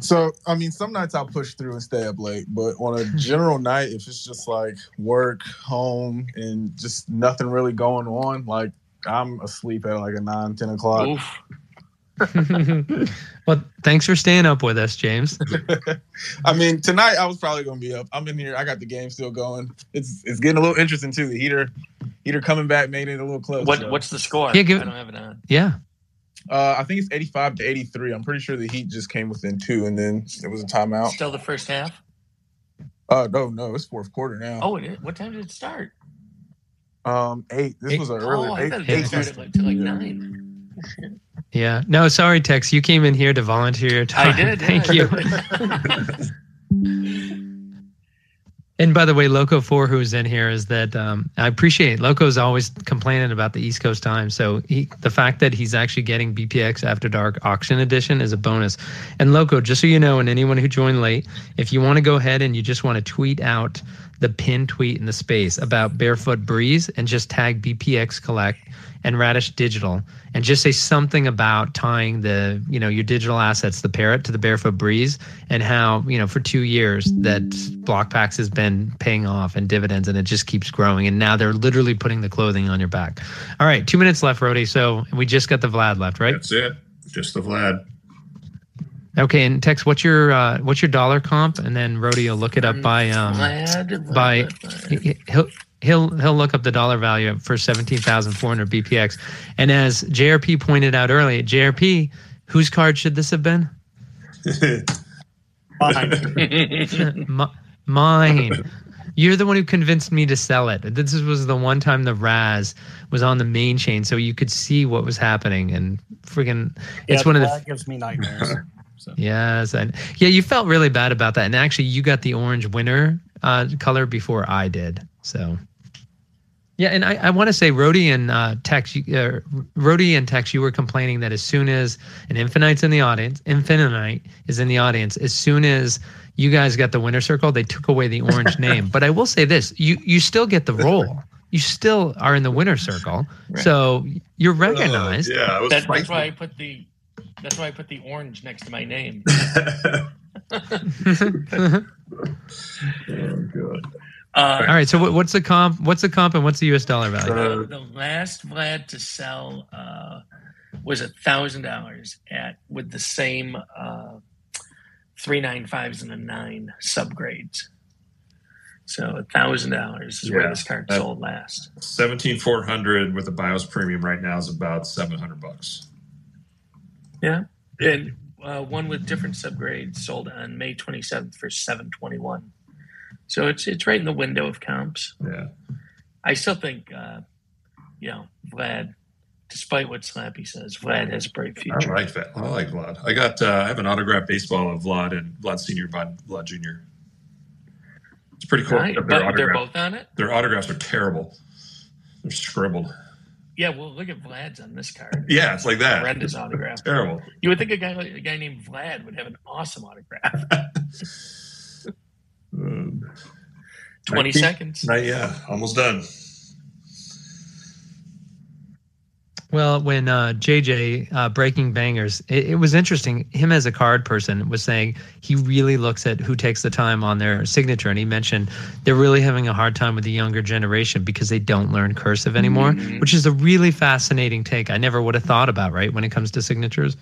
So, I mean, some nights I'll push through and stay up late, but on a general [LAUGHS] night, if it's just like work, home, and just nothing really going on, like I'm asleep at like a 9, 10 o'clock. [LAUGHS] Well, thanks for staying up with us, James. [LAUGHS] I mean, tonight I was probably gonna be up. I'm in here. I got the game still going. It's it's getting a little interesting too. The heater heater coming back made it a little close. What so. what's the score? Yeah, give- I don't have it on. Yeah. Uh, I think it's 85 to 83. I'm pretty sure the Heat just came within two, and then it was a timeout. Still the first half. Uh, no, no, it's fourth quarter now. Oh, it is? what time did it start? Um, eight. This Eight- was an early. oh, I eight, thought it eight started like, to like nine. [LAUGHS] Yeah. No, sorry, Tex. You came in here to volunteer your time. [LAUGHS] I did. Thank yeah. you. [LAUGHS] And by the way, Loco Four, who's in here, is that um, I appreciate Loco's always complaining about the East Coast time. So he, the fact that he's actually getting BPX After Dark Auction Edition is a bonus. And Loco, just so you know, and anyone who joined late, if you want to go ahead and you just want to tweet out the pin tweet in the space about Barefoot Breeze and just tag BPX Collect and Radish Dijital and just say something about tying the you know your digital assets, the parrot to the Barefoot Breeze, and how you know for two years that BlockPax has been paying off and dividends, and it just keeps growing. And now they're literally putting the clothing on your back. All right, two minutes left, Rody. So we just got the Vlad left, right? That's it. Just the Vlad. Okay, and Tex, what's your uh, what's your dollar comp? And then Rody will look it up by um Vlad, Vlad, by Vlad. he- he'll he'll he'll look up the dollar value for 17,400 BPX. And as JRP pointed out earlier, JRP, whose card should this have been? [LAUGHS] Mi- [LAUGHS] mine. You're the one who convinced me to sell it. This was the one time the Raz was on the main chain, so you could see what was happening. And friggin', it's one of the that gives me nightmares. So. [LAUGHS] Yes, and yeah, you felt really bad about that, and actually, you got the orange winner uh, color before I did. So, yeah, and I, I want to say, Rody and uh, Tex, you- uh, Rody and Tex, you were complaining that as soon as an Infinite's in the audience, Infinite is in the audience, as soon as you guys got the winner circle, they took away the orange [LAUGHS] name. But I will say this: you you still get the role. You still are in the winner circle, Right. so you're recognized. Uh, yeah, That, that's why I put the that's why I put the orange next to my name. [LAUGHS] [LAUGHS] oh, God. Uh, All right. So what, what's the comp? What's the comp and what's the U.S. dollar value? Uh, the, the last Vlad to sell uh, was a thousand dollars at with the same uh, three nine fives and a nine subgrades. So a thousand dollars is where this card that- sold last. Seventeen four hundred with the BIOS premium right now is about seven hundred bucks. Yeah, and uh, one with different subgrades sold on May twenty seventh for seven twenty one. So it's it's right in the window of comps. Yeah, I still think, uh, you know, Vlad, despite what Slappy says, Vlad has a bright I like that. I like Vlad. I got. Uh, I have an autographed baseball of Vlad and Vlad Senior, Vlad, Vlad Junior. It's pretty cool. Right, but they're both on it. their autographs are terrible. They're scribbled. Yeah, well, look at Vlad's on this card. [LAUGHS] Yeah, it's like that. Horrendous autograph. Terrible. You would think a guy like a guy named Vlad would have an awesome autograph. [LAUGHS] Um, Twenty 19 seconds. Right, yeah, almost done. Well, when uh, JJ uh, Breaking Bangers, it, it was interesting. Him as a card person was saying he really looks at who takes the time on their signature, and he mentioned they're really having a hard time with the younger generation because they don't learn cursive anymore, Mhm. which is a really fascinating take. I never would have thought about right when it comes to signatures.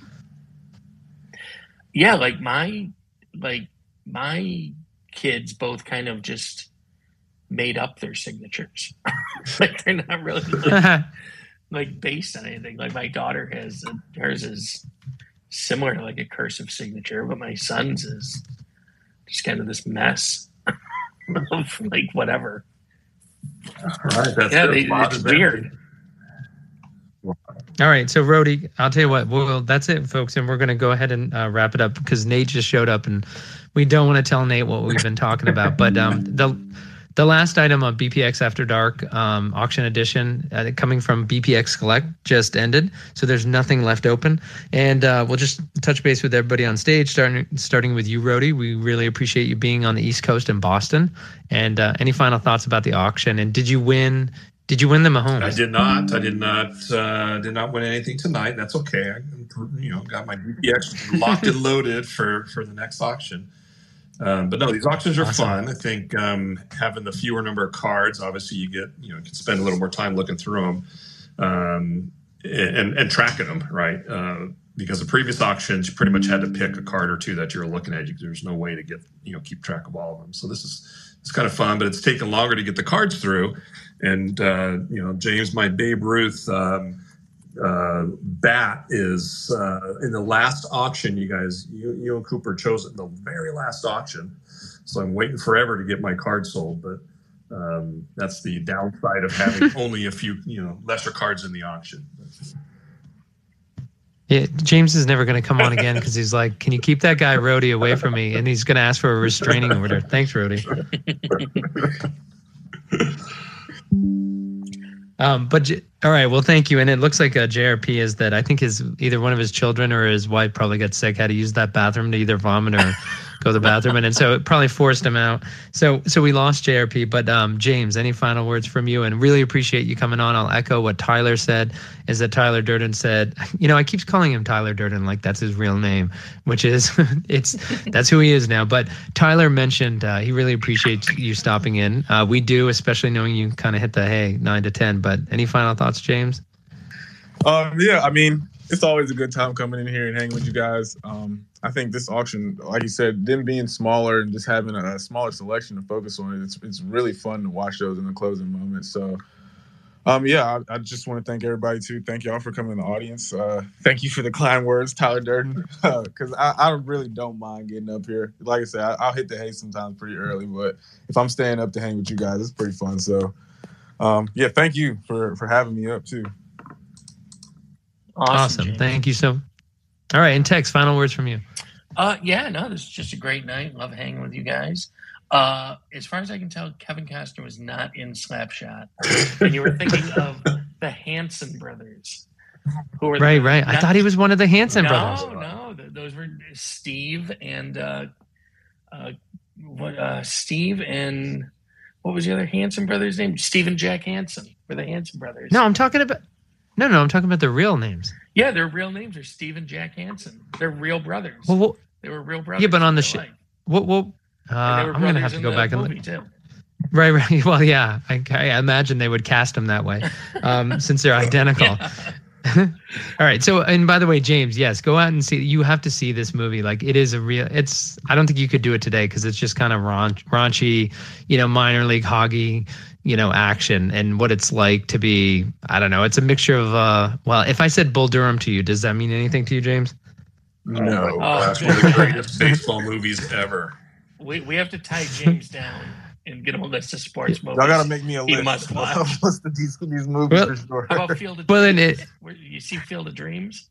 Yeah, like my like my kids both kind of just made up their signatures. [LAUGHS] like they're not really like, [LAUGHS] like based on anything. Like my daughter has a, hers is similar to like a cursive signature, but my son's is just kind of this mess [LAUGHS] of like whatever. All right, that's Yeah, they, it's is empty. weird. All right, so Rody, I'll tell you what. Well, that's it, folks, and we're going to go ahead and uh, wrap it up because Nate just showed up, and we don't want to tell Nate what we've been talking about. But um, the the last item of BPX After Dark um, auction edition uh, coming from BPX Collect just ended, so there's nothing left open, and uh, we'll just touch base with everybody on stage, starting starting with you, Rody. We really appreciate you being on the East Coast in Boston, and uh, any final thoughts about the auction? And did you win? Did you win the Mahomes? I did not. I did not. Uh, did not win anything tonight. That's okay. I, you know, got my BPX locked and loaded for for the next auction. Um, but no, these auctions are Awesome. fun. I think um, having the fewer number of cards, obviously, you get you know, you can spend a little more time looking through them. um, and and tracking them right. Uh, because the previous auctions, you pretty much had to pick a card or two that you're looking at. There's no way to get you know keep track of all of them. So this is it's kind of fun, but it's taken longer to get the cards through. And uh, you know, James, my Babe Ruth um, uh, bat is uh, in the last auction. You guys, you, you and Cooper chose it in the very last auction, so I'm waiting forever to get my card sold. But um, that's the downside of having [LAUGHS] only a few, you know, lesser cards in the auction. Yeah, James is never going to come on again because he's like, "Can you keep that guy Rody away from me?" And he's going to ask for a restraining order. Thanks, Rody. [LAUGHS] Um, but all right, well, thank you. And it looks like a JRP is that I think his either one of his children or his wife probably got sick, had to use that bathroom to either vomit or [LAUGHS] go to the bathroom, and, and so it probably forced him out. So so we lost JRP. But um, James, any final words from you? And really appreciate you coming on. I'll echo what Tyler said. Is that Tyler Durden said? You know, I keep calling him Tyler Durden like that's his real name, which is [LAUGHS] it's that's who he is now. But Tyler mentioned uh, he really appreciates you stopping in. Uh, we do, especially knowing you kind of hit the hey nine to ten. But any final thoughts, James? Um, yeah, I mean, it's always a good time coming in here and hanging with you guys. Um, I think this auction, like you said, them being smaller and just having a, smaller selection to focus on, it's it's really fun to watch those in the closing moments. So, um, yeah, I, I just want to thank everybody too. Thank y'all for coming in the audience. Uh, thank you for the kind words, Tyler Durden, [LAUGHS] because I, I, really don't mind getting up here. Like I said, I, will hit the hay sometimes pretty early, but if I'm staying up to hang with you guys, it's pretty fun. So um, yeah, thank you for for having me up too. Awesome. awesome. Thank you so. All right, and Tex, final words from you. Uh, yeah, no, this is just a great night. Love hanging with you guys. Uh, as far as I can tell, Kevin Costner was not in Slapshot, and you were thinking of the Hanson brothers. Who were right, the, right. Not, I thought he was one of the Hanson no, brothers. No, no, those were Steve and uh, uh, what? Uh, Steve and what was the other Hanson brothers' name? Stephen Jack Hanson were the Hanson brothers. No, I'm talking about. No, no, I'm talking about the real names. Yeah, their real names are Stephen Jack Hanson. They're real brothers. Well, well they were real brothers. Yeah, but on the show, what? What? Uh, I'm gonna have to go back and look. Too. Right, right. [LAUGHS] Well, yeah, I, I, imagine they would cast them that way, um, [LAUGHS] since they're identical. [LAUGHS] All right. So, and by the way, James, yes, go out and see. You have to see this movie. Like, it is a real. It's. I don't think you could do it today because it's just kind of raunch, raunchy, you know, minor league hoggy, you know, action and what it's like to be. I don't know. It's a mixture of. uh Well, if I said Bull Durham to you, does that mean anything to you, James? No, oh, that's one of the greatest baseball movies ever. We we have to tie James down and get him a list of sports movies. Y'all gotta make me a list. Must [LAUGHS] watch. list of these, these movies well, for sure. How about Field of well, Dreams? It, Where, you see Field of Dreams?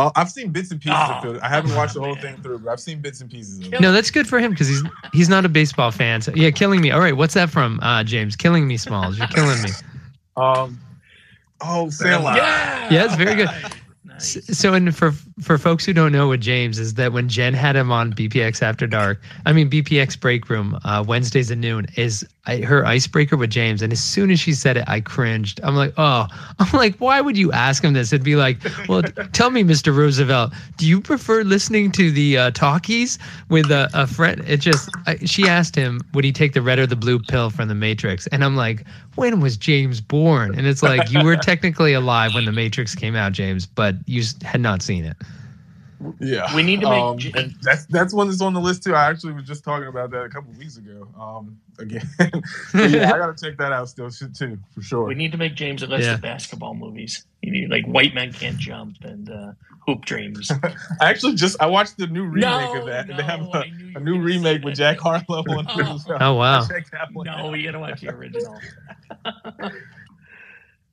Uh, I've seen bits and pieces oh, of Field. I haven't watched the whole man. thing through, but I've seen bits and pieces. Of it. No, that's good for him because he's he's not a baseball fan. So yeah, killing me. All right, what's that from, uh, James? Killing me, Smalls. You're killing me. Um. Oh, Sandlot. Yeah, yeah, it's very good. So, and for for folks who don't know what James is, that when Jen had him on BPX After Dark, I mean BPX Break Room, uh, Wednesdays at noon, is I, her icebreaker with James. And as soon as she said it, I cringed. I'm like, oh, [LAUGHS] I'm like, why would you ask him this? It'd be like, well, [LAUGHS] tell me, Mr. Roosevelt, do you prefer listening to the uh, talkies with a, a friend? It just, I, she asked him, would he take the red or the blue pill from the Matrix? And I'm like, when was James born? And it's like, you were [LAUGHS] technically alive when the Matrix came out, James, but you had not seen it. Yeah, we need to make. Um, that's that's one that's on the list too. I actually was just talking about that a couple weeks ago. Um, again, [LAUGHS] yeah, I gotta check that out still too for sure. We need to make James a list yeah. of basketball movies. You need like White Men Can't Jump and uh, Hoop Dreams. [LAUGHS] I actually just I watched the new remake no, of that. No, they have a, a new remake with Jack Harlow on. Oh, oh wow! [LAUGHS] No, we gotta watch the original.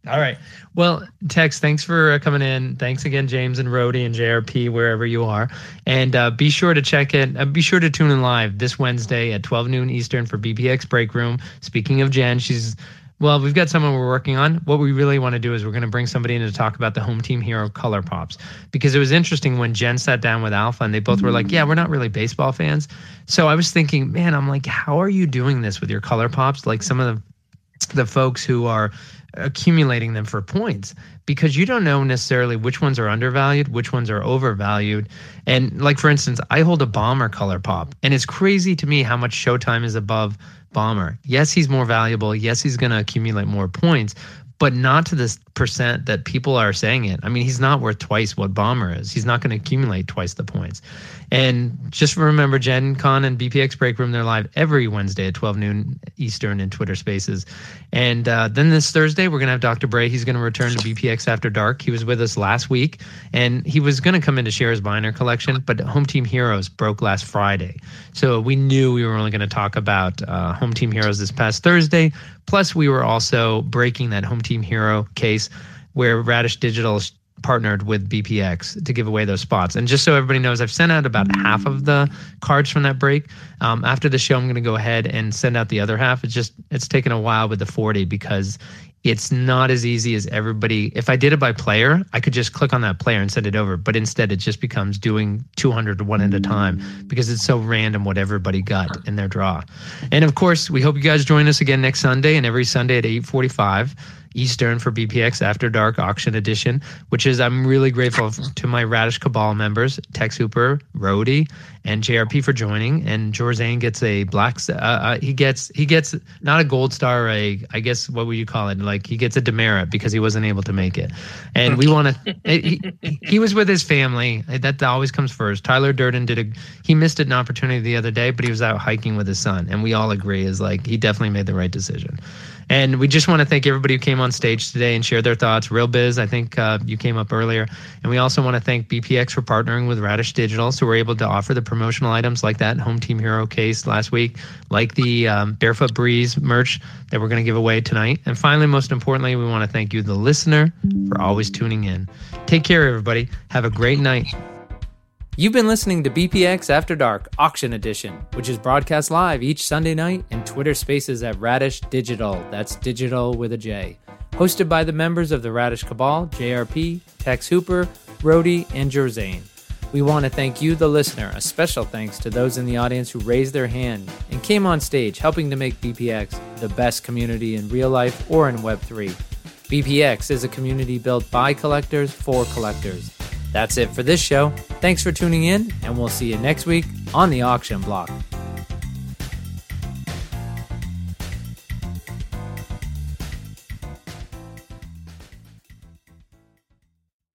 All right. Well, Tex, thanks for uh, coming in. Thanks again, James and Rody and JRP, wherever you are. And uh, be sure to check in. Uh, be sure to tune in live this Wednesday at 12 noon Eastern for BPX Break Room. Speaking of Jen, she's well, we've got someone we're working on. What we really want to do is we're going to bring somebody in to talk about the home team hero color pops because it was interesting when Jen sat down with Alpha and they both were like, "Yeah, we're not really baseball fans." So I was thinking, man, I'm like, how are you doing this with your color pops? Like some of the the folks who are accumulating them for points because you don't know necessarily which ones are undervalued, which ones are overvalued. And like for instance, I hold a bomber color pop, and it's crazy to me how much Showtime is above bomber. Yes, he's more valuable. Yes, he's going to accumulate more points, but not to this percent that people are saying it. I mean, he's not worth twice what Bomber is. He's not going to accumulate twice the points. And just remember, JennConn and BPX Break Room, they're live every Wednesday at 12 noon Eastern in Twitter Spaces. And uh, then this Thursday, we're going to have Dr. Bray. He's going to return to BPX After Dark. He was with us last week, and he was going to come in to share his binder collection, but Home Team Heroes broke last Friday. So we knew we were only going to talk about uh, Home Team Heroes this past Thursday. Plus, we were also breaking that Home Team Hero case where Radish Dijital partnered with BPX to give away those spots. And just so everybody knows, I've sent out about half of the cards from that break. Um, after the show, I'm going to go ahead and send out the other half. It's just it's taken a while with the 40 because it's not as easy as everybody. If I did it by player, I could just click on that player and send it over. But instead, it just becomes doing 200 one at a time because it's so random what everybody got in their draw. And of course, we hope you guys join us again next Sunday and every Sunday at 8:45. Eastern for BPX After Dark Auction Edition, which is I'm really grateful to my Radish Kabal members, Tex Hooper, Rody, and JRP for joining. And Jorzane gets a black. Uh, uh, he gets he gets not a gold star. A I guess what would you call it? Like he gets a demerit because he wasn't able to make it. And we want to. [LAUGHS] he, he was with his family. That always comes first. Tyler Durden did a. He missed an opportunity the other day, but he was out hiking with his son, and we all agree is like he definitely made the right decision. And we just want to thank everybody who came on stage today and shared their thoughts. Real Biz, I think uh, you came up earlier. And we also want to thank BPX for partnering with Radish Dijital. So we're able to offer the promotional items like that Home Team Hero case last week, like the um, Barefoot Breeze merch that we're going to give away tonight. And finally, most importantly, we want to thank you, the listener, for always tuning in. Take care, everybody. Have a great night. You've been listening to BPX After Dark Auction Edition, which is broadcast live each Sunday night in Twitter Spaces at Radish Dijital. That's digital with a J. Hosted by the members of the Radish Kabal, JRP, Tex Hooper, Rody, and Jorzane. We want to thank you, the listener. A special thanks to those in the audience who raised their hand and came on stage helping to make BPX the best community in real life or in Web3. BPX is a community built by collectors for collectors. That's it for this show. Thanks for tuning in, and we'll see you next week on the auction block.